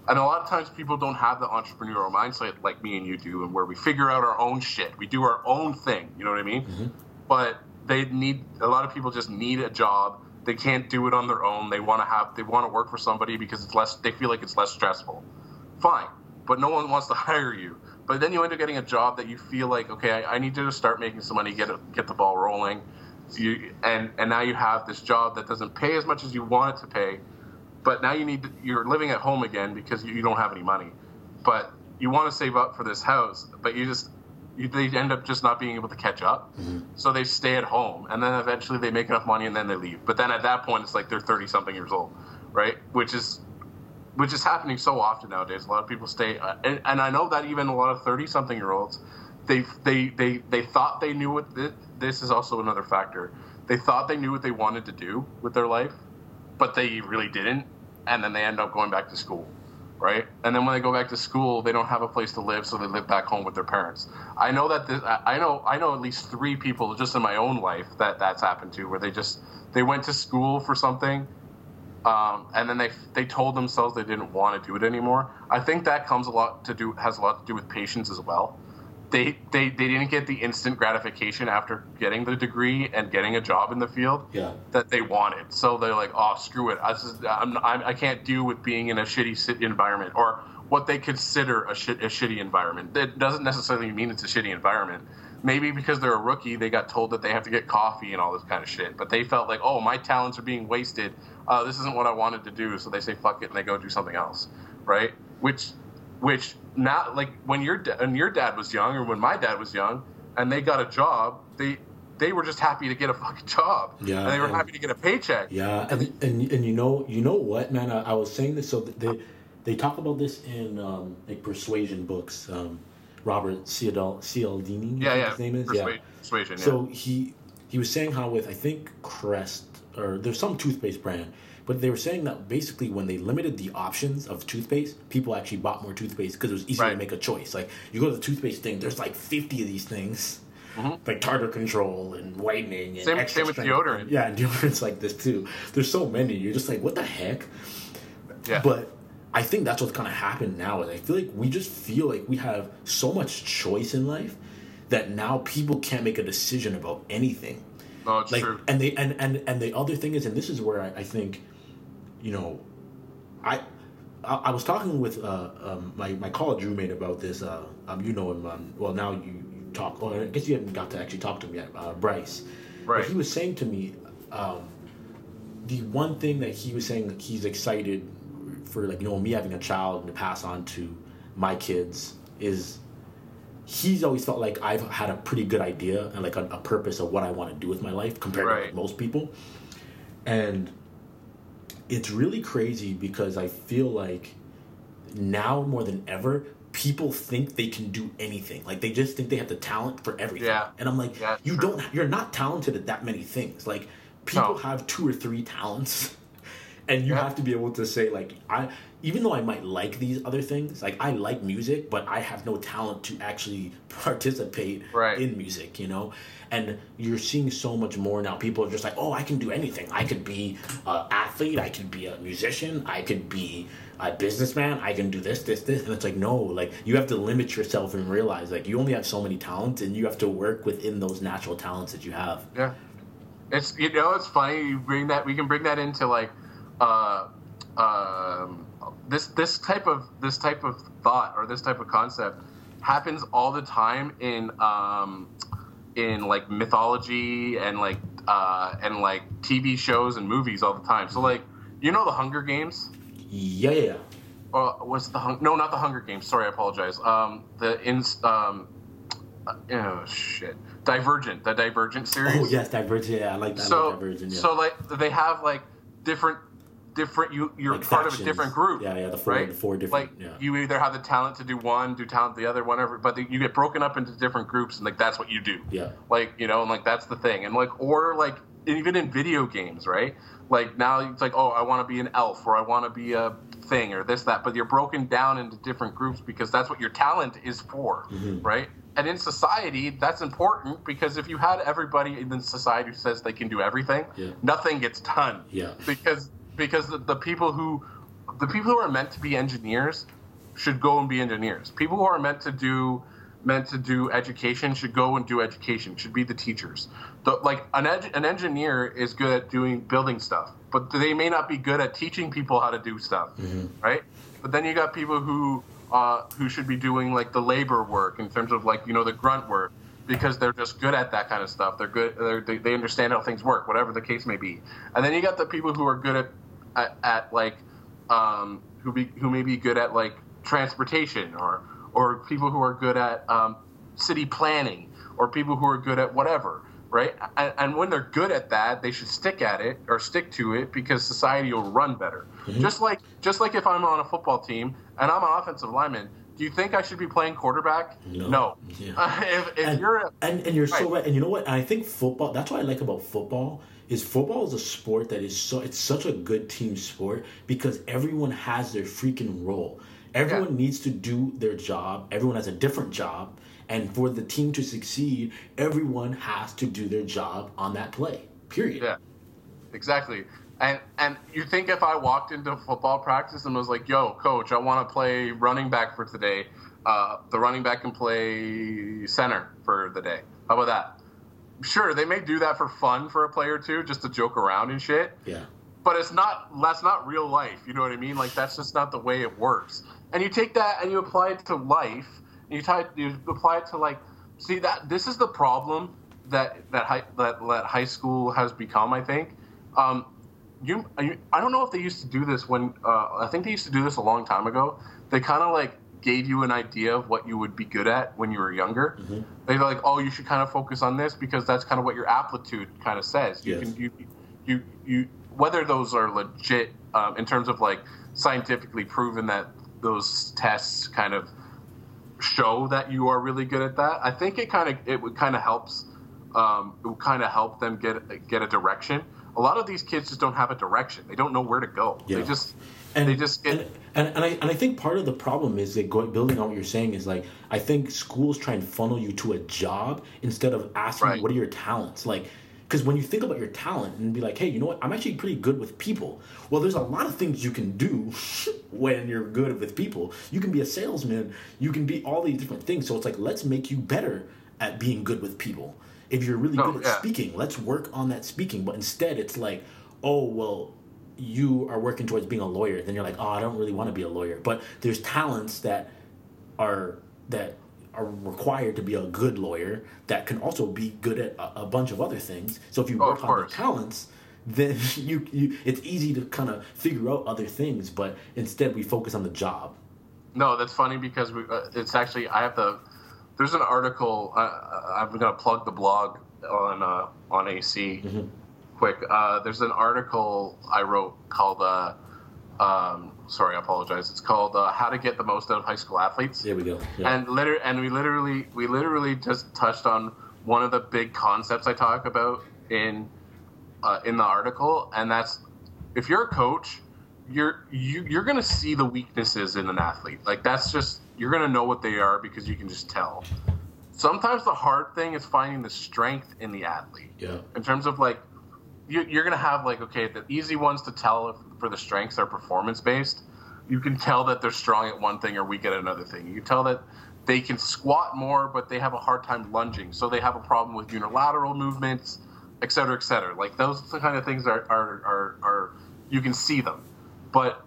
And a lot of times people don't have the entrepreneurial mindset like me and you do, and where we figure out our own shit. We do our own thing. You know what I mean? Mm-hmm. But they need a lot of people just need a job. They can't do it on their own. They want to have they want to work for somebody because it's less. They feel like it's less stressful. Fine, but no one wants to <laughs> hire you. But then you end up getting a job that you feel like okay, I, I need to just start making some money, get get the ball rolling. So you, and and now you have this job that doesn't pay as much as you want it to pay, but now you need to, you're living at home again because you, you don't have any money, but you want to save up for this house, but you just you, they end up just not being able to catch up, mm-hmm. so they stay at home, and then eventually they make enough money and then they leave. But then at that point, it's like they're thirty something years old, right? Which is which is happening so often nowadays. A lot of people stay, uh, and, and I know that even a lot of thirty-something year olds, they they they they thought they knew what this, this is also another factor. they thought they knew what they wanted to do with their life, but they really didn't, and then they end up going back to school, right? And then when they go back to school, they don't have a place to live, so they live back home with their parents. I know that this, I know I know at least three people just in my own life that that's happened to, where they just they went to school for something. Um, and then they they told themselves they didn't want to do it anymore. I think that comes a lot to do has a lot to do with patience as well they, they they didn't get the instant gratification after getting the degree and getting a job in the field
Yeah.
that they wanted. So they're like, oh, screw it. I, just, I'm, I'm, I can't deal with being in a shitty environment or what they consider a, shit, a shitty environment. It doesn't necessarily mean it's a shitty environment. Maybe because they're a rookie, they got told that they have to get coffee and all this kind of shit. But they felt like, oh, my talents are being wasted. Uh, this isn't what I wanted to do. So they say, fuck it, and they go do something else, right? Which, which not like when your when your dad was young or when my dad was young, and they got a job, they they were just happy to get a fucking job.
Yeah,
and they were
and-
happy to get a paycheck.
Yeah, and and, and you know you know what, man? I, I was saying this. So they they talk about this in um, like persuasion books. Um, Robert Cialdini, Cialdini,
Yeah, yeah.
his name is.
Persua-
yeah.
Persuasion.
So he he was saying how with I think Crest or there's some toothpaste brand, but they were saying that basically when they limited the options of toothpaste, people actually bought more toothpaste because it was easier to make a choice. Like you go to the toothpaste thing, there's like 50 of these things.
Mhm.
Like tartar control and whitening and
Same-
extra
same with
strength.
deodorant.
Yeah, and <laughs> deodorant's like this too. There's so many. You're just like, what the heck?
Yeah.
But I think that's what's kind of happened now. Is I feel like we just feel like we have so much choice in life that now people can't make a decision about anything.
no, it's
Like,
true.
and they and and and the other thing is, and this is where I, I think, you know, I. I I was talking with uh, um, my my college roommate about this. Uh, um, you know him. Um, well, now you, you talk. Well, I guess you haven't got to actually talk to him yet. Uh, Bryce.
Right.
But he was saying to me, um, the one thing that he was saying that he's excited for, like you know, me having a child and to pass on to my kids is he's always felt like I've had a pretty good idea and like a, a purpose of what I want to do with my life compared to like, most people. And it's really crazy because I feel like now more than ever, people think they can do anything. Like they just think they have the talent for everything.
Yeah.
And I'm like, you
true.
don't. You're not talented at that many things. Like people
No.
have two or three talents, and you
Yeah.
have to be able to say like I. Even though I might like these other things, like I like music, but I have no talent to actually <laughs> participate
Right.
in music, you know? And you're seeing so much more now. People are just like, oh, I can do anything. I could be an athlete. I could be a musician. I could be a businessman. I can do this, this, this. And it's like, no, like you have to limit yourself and realize like you only have so many talents and you have to work within those natural talents that you have.
Yeah, it's you know it's funny you bring that we can bring that into like uh, um, this this type of this type of thought or this type of concept happens all the time in um, in like mythology and like uh, and like TV shows and movies all the time. So like you know the Hunger Games.
Yeah, yeah, yeah.
Uh, was the hung- no not the Hunger Games? Sorry, I apologize. Um, the in um, uh, oh shit, Divergent, the Divergent series
Oh yes, Divergent. Yeah, I like that. I
so
like Divergent. Yeah.
so like they have like different different you you're
Like
part of a different group
Yeah, yeah, the four-
right
the four
like
different- yeah.
you either have the talent to do one do talent the other whatever but they, you get broken up into different groups and like that's what you do
yeah.
like you know and like that's the thing and like or like even in video games right like now it's like oh i want to be an elf or i want to be a thing or this that but you're broken down into different groups because that's what your talent is for
Mhm.
right and in society that's important because if you had everybody in the society who says they can do everything
Yeah.
nothing gets done
Yeah.
because because the, the people who the people who are meant to be engineers should go and be engineers. People who are meant to do meant to do education should go and do education. Should be the teachers. The, like an ed, an engineer is good at doing building stuff, but they may not be good at teaching people how to do stuff, right? But then you got people who uh, who should be doing like the labor work in terms of like you know the grunt work because they're just good at that kind of stuff. They're good. They're, they they understand how things work, whatever the case may be. And then you got the people who are good at at, at like um, who be who may be good at like transportation or or people who are good at um, city planning or people who are good at whatever right and, and when they're good at that they should stick at it or stick to it because society will run better just like just like if i'm on a football team and i'm an offensive lineman Do you think I should be playing quarterback?
No.
Yeah. Uh, <laughs> if, if
and,
you're a,
and and you're right. so right. And you know what? I think football. That's what I like about football is football is a sport that is so it's such a good team sport because everyone has their freaking role. Everyone yeah. needs to do their job. Everyone has a different job. And for the team to succeed, everyone has to do their job on that play. Period.
Yeah. Exactly. And and you think if I walked into football practice and was like, "Yo, coach, I want to play running back for today," uh, the running back can play center for the day. How about that? Sure, they may do that for fun for a play or two, just to joke around and shit.
Yeah.
But it's not. That's not real life. You know what I mean? Like that's just not the way it works. And you take that and you apply it to life. And you, tie, you apply it to like, see that this is the problem that that high, that, that high school has become. I think. Um, you, I don't know if they used to do this when uh, I think they used to do this a long time ago. They kind of like gave you an idea of what you would be good at when you were younger. Mm-hmm. They're like, oh, you should kind of focus on this because that's kind of what your aptitude kind of says. You yes. can you you you whether those are legit um, in terms of like scientifically proven that those tests kind of show that you are really good at that. I think it kind of it would kind of helps. Um, it would kind of help them get get a direction a lot of these kids just don't have a direction. They don't know where to go. Yeah. They just and they just
get. And, and, and, I and I think part of the problem is that going, building on what you're saying is like I think schools try and funnel you to a job instead of asking right. what are your talents like. Because when you think about your talent and be like, hey, you know what? I'm actually pretty good with people. Well, there's a lot of things you can do <laughs> when you're good with people. You can be a salesman. You can be all these different things. So it's like, let's make you better at being good with people if you're really oh, good at yeah. speaking, let's work on that speaking. But instead, it's like, oh, well, you are working towards being a lawyer. Then you're like, oh, I don't really want to be a lawyer. But there's talents that are that are required to be a good lawyer that can also be good at a, a bunch of other things. So if you oh, work on the talents, then <laughs> you, you it's easy to kind of figure out other things. But instead, we focus on the job.
No, that's funny because we, uh, it's actually I have the there's an article. Uh, I'm going to plug the blog on uh, on AC. Mm-hmm. Quick. Uh, there's an article I wrote called. Uh, um, sorry, I apologize. It's called uh, "How to Get the Most Out of High School Athletes."
There we go.
Yeah. And liter- and we literally we literally just touched on one of the big concepts I talk about in uh, in the article, and that's if you're a coach, you're you, you're going to see the weaknesses in an athlete. Like that's just you're going to know what they are because you can just tell. Sometimes the hard thing is finding the strength in the athlete.
Yeah.
In terms of like, you, are going to have like, okay, the easy ones to tell for the strengths are performance based. You can tell that they're strong at one thing or weak at another thing. You can tell that they can squat more, but they have a hard time lunging. So they have a problem with unilateral movements, et cetera, et cetera. Like those kind of things are, are, are, are you can see them. But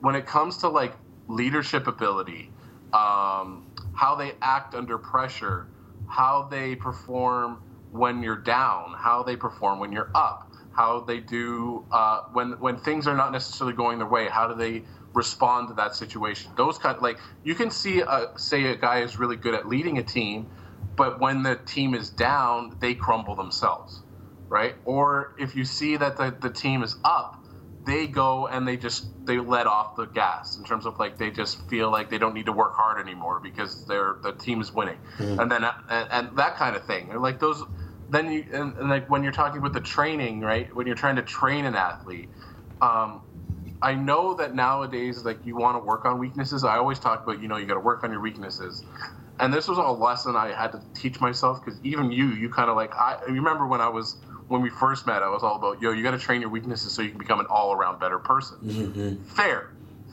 when it comes to like leadership ability, um, how they act under pressure, how they perform when you're down, how they perform when you're up, how they do uh, when when things are not necessarily going their way. How do they respond to that situation? Those kind of, like you can see, a, say a guy is really good at leading a team, but when the team is down, they crumble themselves, right? Or if you see that the, the team is up they go and they just they let off the gas in terms of like they just feel like they don't need to work hard anymore because they're the team is winning mm. and then and, and, that kind of thing and like those then you and, and, like when you're talking about the training right when you're trying to train an athlete um, i know that nowadays like you want to work on weaknesses i always talk about you know you got to work on your weaknesses and this was a lesson i had to teach myself because even you you kind of like i remember when i was when we first met, I was all about, yo, you got to train your weaknesses so you can become an all around better person. Mm-hmm. Fair,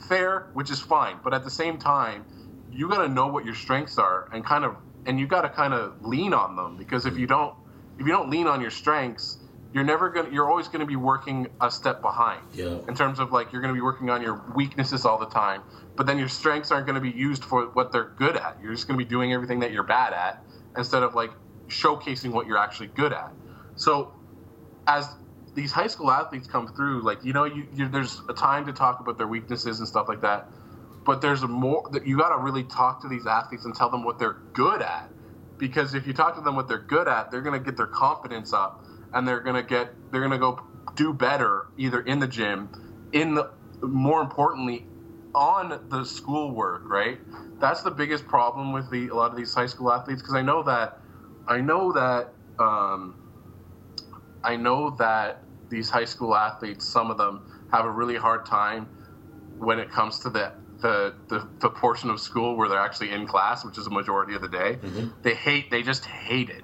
fair, which is fine. But at the same time, you got to know what your strengths are and kind of, and you got to kind of lean on them because if you don't, if you don't lean on your strengths, you're never gonna, you're always going to be working a step behind.
Yeah.
In terms of like, you're going to be working on your weaknesses all the time, but then your strengths aren't going to be used for what they're good at. You're just going to be doing everything that you're bad at instead of like showcasing what you're actually good at. So as these high school athletes come through, like you know, you, you, there's a time to talk about their weaknesses and stuff like that. But there's a more that you got to really talk to these athletes and tell them what they're good at, because if you talk to them what they're good at, they're gonna get their confidence up, and they're gonna get they're gonna go do better either in the gym, in the more importantly, on the schoolwork, right? That's the biggest problem with the a lot of these high school athletes because I know that I know that um, I know that these high school athletes, some of them have a really hard time when it comes to the the, the, the portion of school where they're actually in class, which is a majority of the day.
Mhm.
They hate. They just hate it.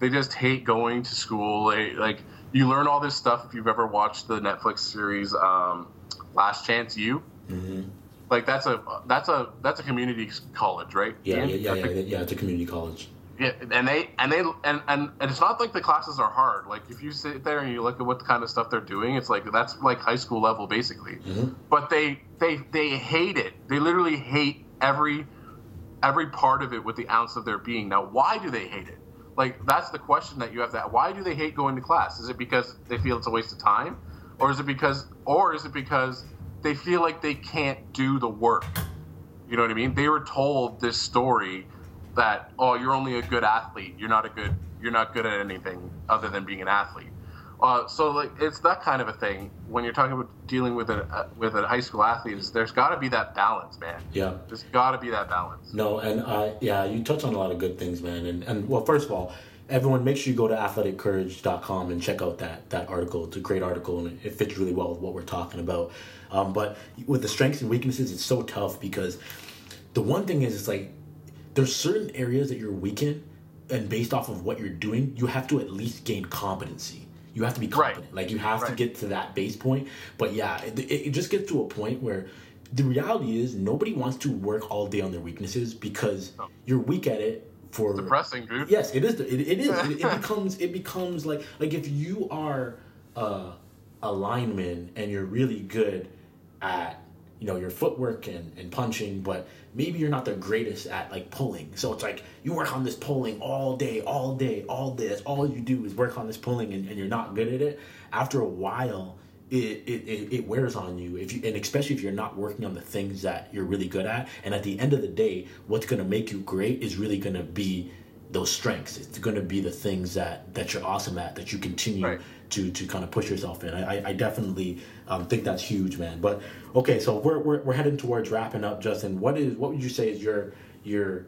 They just hate going to school. They like you learn all this stuff if you've ever watched the Netflix series um, Last Chance U.
hmm
Like that's a that's a that's a community college, right?
Yeah, yeah, yeah, yeah, yeah. It's a community college.
Yeah, and they and they and, and and it's not like the classes are hard. Like if you sit there and you look at what kind of stuff they're doing, it's like that's like high school level basically.
Mhm.
But they they they hate it. They literally hate every every part of it with the ounce of their being. Now, why do they hate it? Like that's the question that you have. That why do they hate going to class? Is it because they feel it's a waste of time, or is it because or is it because they feel like they can't do the work? You know what I mean? They were told this story that oh, you're only a good athlete. You're not a good. You're not good at anything other than being an athlete. Uh, so like it's that kind of a thing when you're talking about dealing with a uh, with a high school athlete. Is there's got to be that balance, man.
Yeah.
There's got to be that balance.
No, and uh, yeah, you touch on a lot of good things, man. And and well, first of all, everyone, make sure you go to athleticcourage.com and check out that that article. It's a great article, and it fits really well with what we're talking about. Um, but with the strengths and weaknesses, it's so tough because the one thing is, it's like there's certain areas that you're weak in, and based off of what you're doing, you have to at least gain competency. You have to be
Right.
competent. Like you have to get to that base point. But yeah, it, it just gets to a point where the reality is nobody wants to work all day on their weaknesses because
No.
you're weak at it for
Depressing, dude.
Yes, it is. It, it is. It, it <laughs> becomes. It becomes like like if you are uh, a lineman and you're really good at you know your footwork and, and punching, but maybe you're not the greatest at like pulling. So it's like you work on this pulling all day, all day, all day. That's all you do is work on this pulling, and, and you're not good at it. After a while. It, it, it, wears on you if you and especially if you're not working on the things that you're really good at and at the end of the day what's going to make you great is really going to be those strengths. It's going to be the things that that you're awesome at that you continue
Right.
to to kind of push yourself in. I, I definitely um, think that's huge, man. But okay, so we're, we're we're heading towards wrapping up, Justin. What is what would you say is your your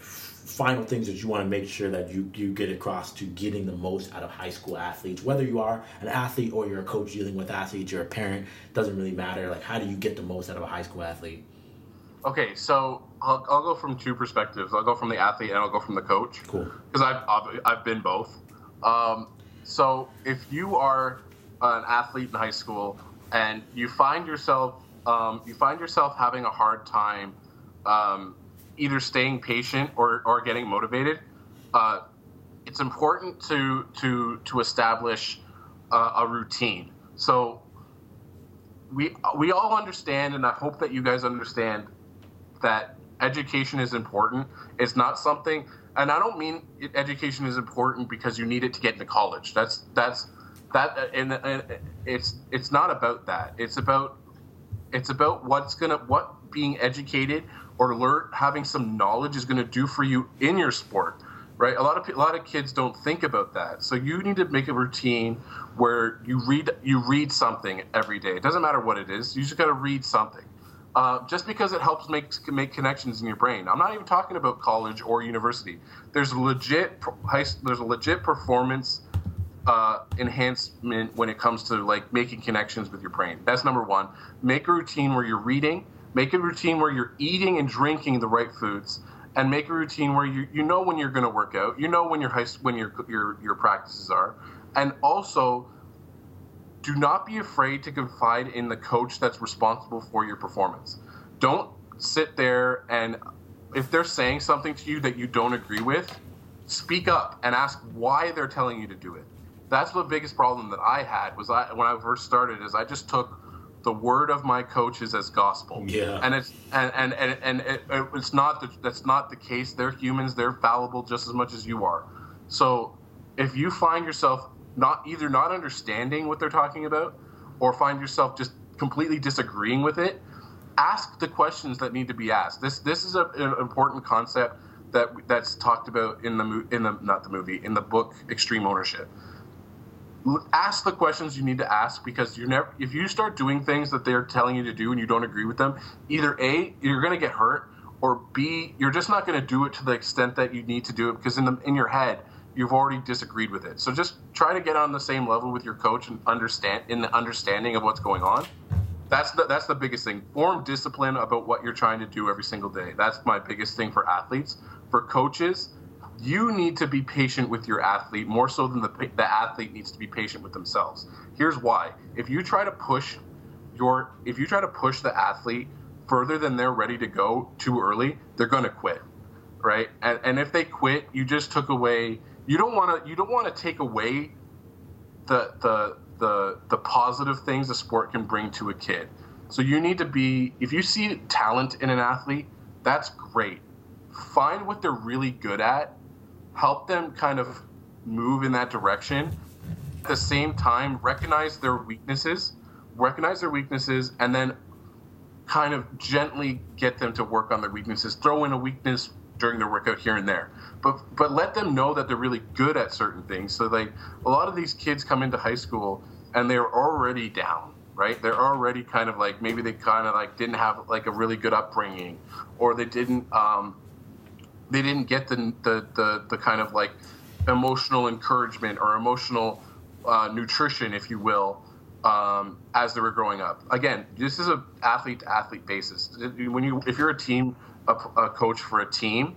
final things that you want to make sure that you you get across to getting the most out of high school athletes whether you are an athlete or you're a coach dealing with athletes you're a parent doesn't really matter like how do you get the most out of a high school athlete
Okay, so I'll, I'll go from two perspectives. I'll go from the athlete and I'll go from the coach.
cool
because I've, I've I've been both. Um, so if you are an athlete in high school and you find yourself um, you find yourself having a hard time um, either staying patient or, or getting motivated, uh, it's important to to to establish uh, a routine. So we we all understand, and I hope that you guys understand that education is important. It's not something, and I don't mean education is important because you need it to get into college. That's that's that, and, and it's it's not about that. It's about it's about what's gonna what being educated or learn having some knowledge is gonna do for you in your sport. Right, a lot of a lot of kids don't think about that. So you need to make a routine where you read you read something every day. It doesn't matter what it is. You just got to read something uh, just because it helps make make connections in your brain. I'm not even talking about college or university. There's legit there's a legit performance uh, enhancement when it comes to like making connections with your brain. That's number one. Make a routine where you're reading. Make a routine where you're eating and drinking the right foods, and make a routine where you you know when you're going to work out. You know when your high, when your your your practices are, and also do not be afraid to confide in the coach that's responsible for your performance. Don't sit there and if they're saying something to you that you don't agree with, speak up and ask why they're telling you to do it. That's the biggest problem that I had was I when I first started is I just took the word of my coaches as gospel.
Yeah.
And it's and and and, and it, it's not the, that's not the case. They're humans. They're fallible just as much as you are. So if you find yourself not either not understanding what they're talking about or find yourself just completely disagreeing with it, ask the questions that need to be asked. This this is a, an important concept that that's talked about in the in the not the movie in the book Extreme Ownership. Ask the questions you need to ask because you're never if you start doing things that they're telling you to do and you don't agree with them either a you're going to get hurt or b you're just not going to do it to the extent that you need to do it because in the in your head you've already disagreed with it. So just try to get on the same level with your coach and understand in the understanding of what's going on. That's the, that's the biggest thing. Form discipline about what you're trying to do every single day. That's my biggest thing for athletes. For coaches you need to be patient with your athlete more so than the, the athlete needs to be patient with themselves. Here's why. If you try to push your if you try to push the athlete further than they're ready to go too early, they're going to quit. Right? And, and if they quit, you just took away you don't want to you don't want to take away the the the the positive things a sport can bring to a kid. So you need to be if you see talent in an athlete, that's great. Find what they're really good at help them kind of move in that direction. At the same time, recognize their weaknesses, recognize their weaknesses, and then kind of gently get them to work on their weaknesses. Throw in a weakness during their workout here and there, but but let them know that they're really good at certain things. So like a lot of these kids come into high school and they're already down right? They're already kind of like maybe they kind of like didn't have like a really good upbringing, or they didn't um, they didn't get the the the, the kind of like emotional encouragement or emotional uh, nutrition, if you will, um, as they were growing up. Again, this is a athlete to athlete basis. When you if you're a team a, a, coach for a team,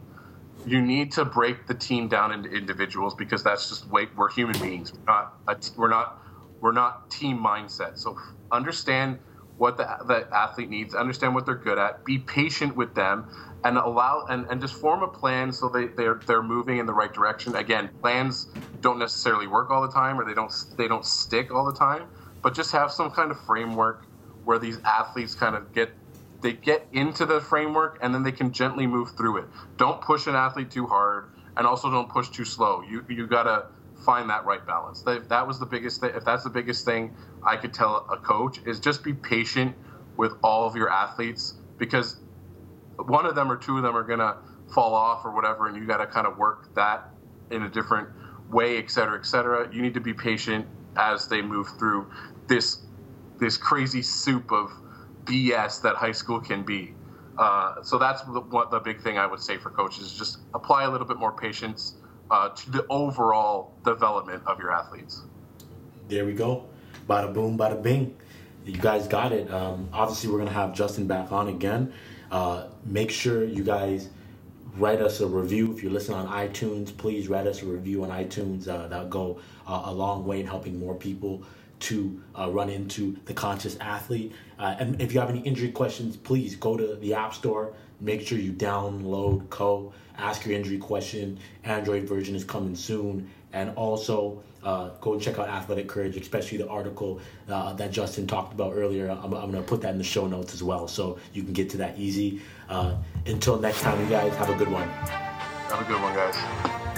you need to break the team down into individuals because that's just way we're human beings. We're not a, we're not we're not team mindset. So understand what the, the athlete needs, understand what they're good at, be patient with them, and allow and, and just form a plan so they, they're they're moving in the right direction. Again, plans don't necessarily work all the time or they don't they don't stick all the time, but just have some kind of framework where these athletes kind of get they get into the framework and then they can gently move through it. Don't push an athlete too hard and also don't push too slow. You you gotta find that right balance. That, that was the biggest thing. If that's the biggest thing I could tell a coach is just be patient with all of your athletes because one of them or two of them are to fall off or whatever, and you got to kind of work that in a different way, et cetera, et cetera. You need to be patient as they move through this this crazy soup of BS that high school can be. Uh, so that's what the big thing I would say for coaches: is just apply a little bit more patience uh, to the overall development of your athletes.
There we go. Bada boom, bada bing. You guys got it. Um, obviously, we're gonna have Justin back on again. Uh, make sure you guys write us a review. If you're listening on iTunes, please write us a review on iTunes. Uh, that'll go uh, a long way in helping more people to uh, run into the conscious athlete. Uh, and if you have any injury questions, please go to the App Store. Make sure you download Kho. Ask your injury question. Android version is coming soon. And also, uh, go and check out Athletic Courage, especially the article uh, that Justin talked about earlier. I'm, I'm going to put that in the show notes as well, so you can get to that easy. Uh, until next time, you guys have a good one.
Have a good one, guys.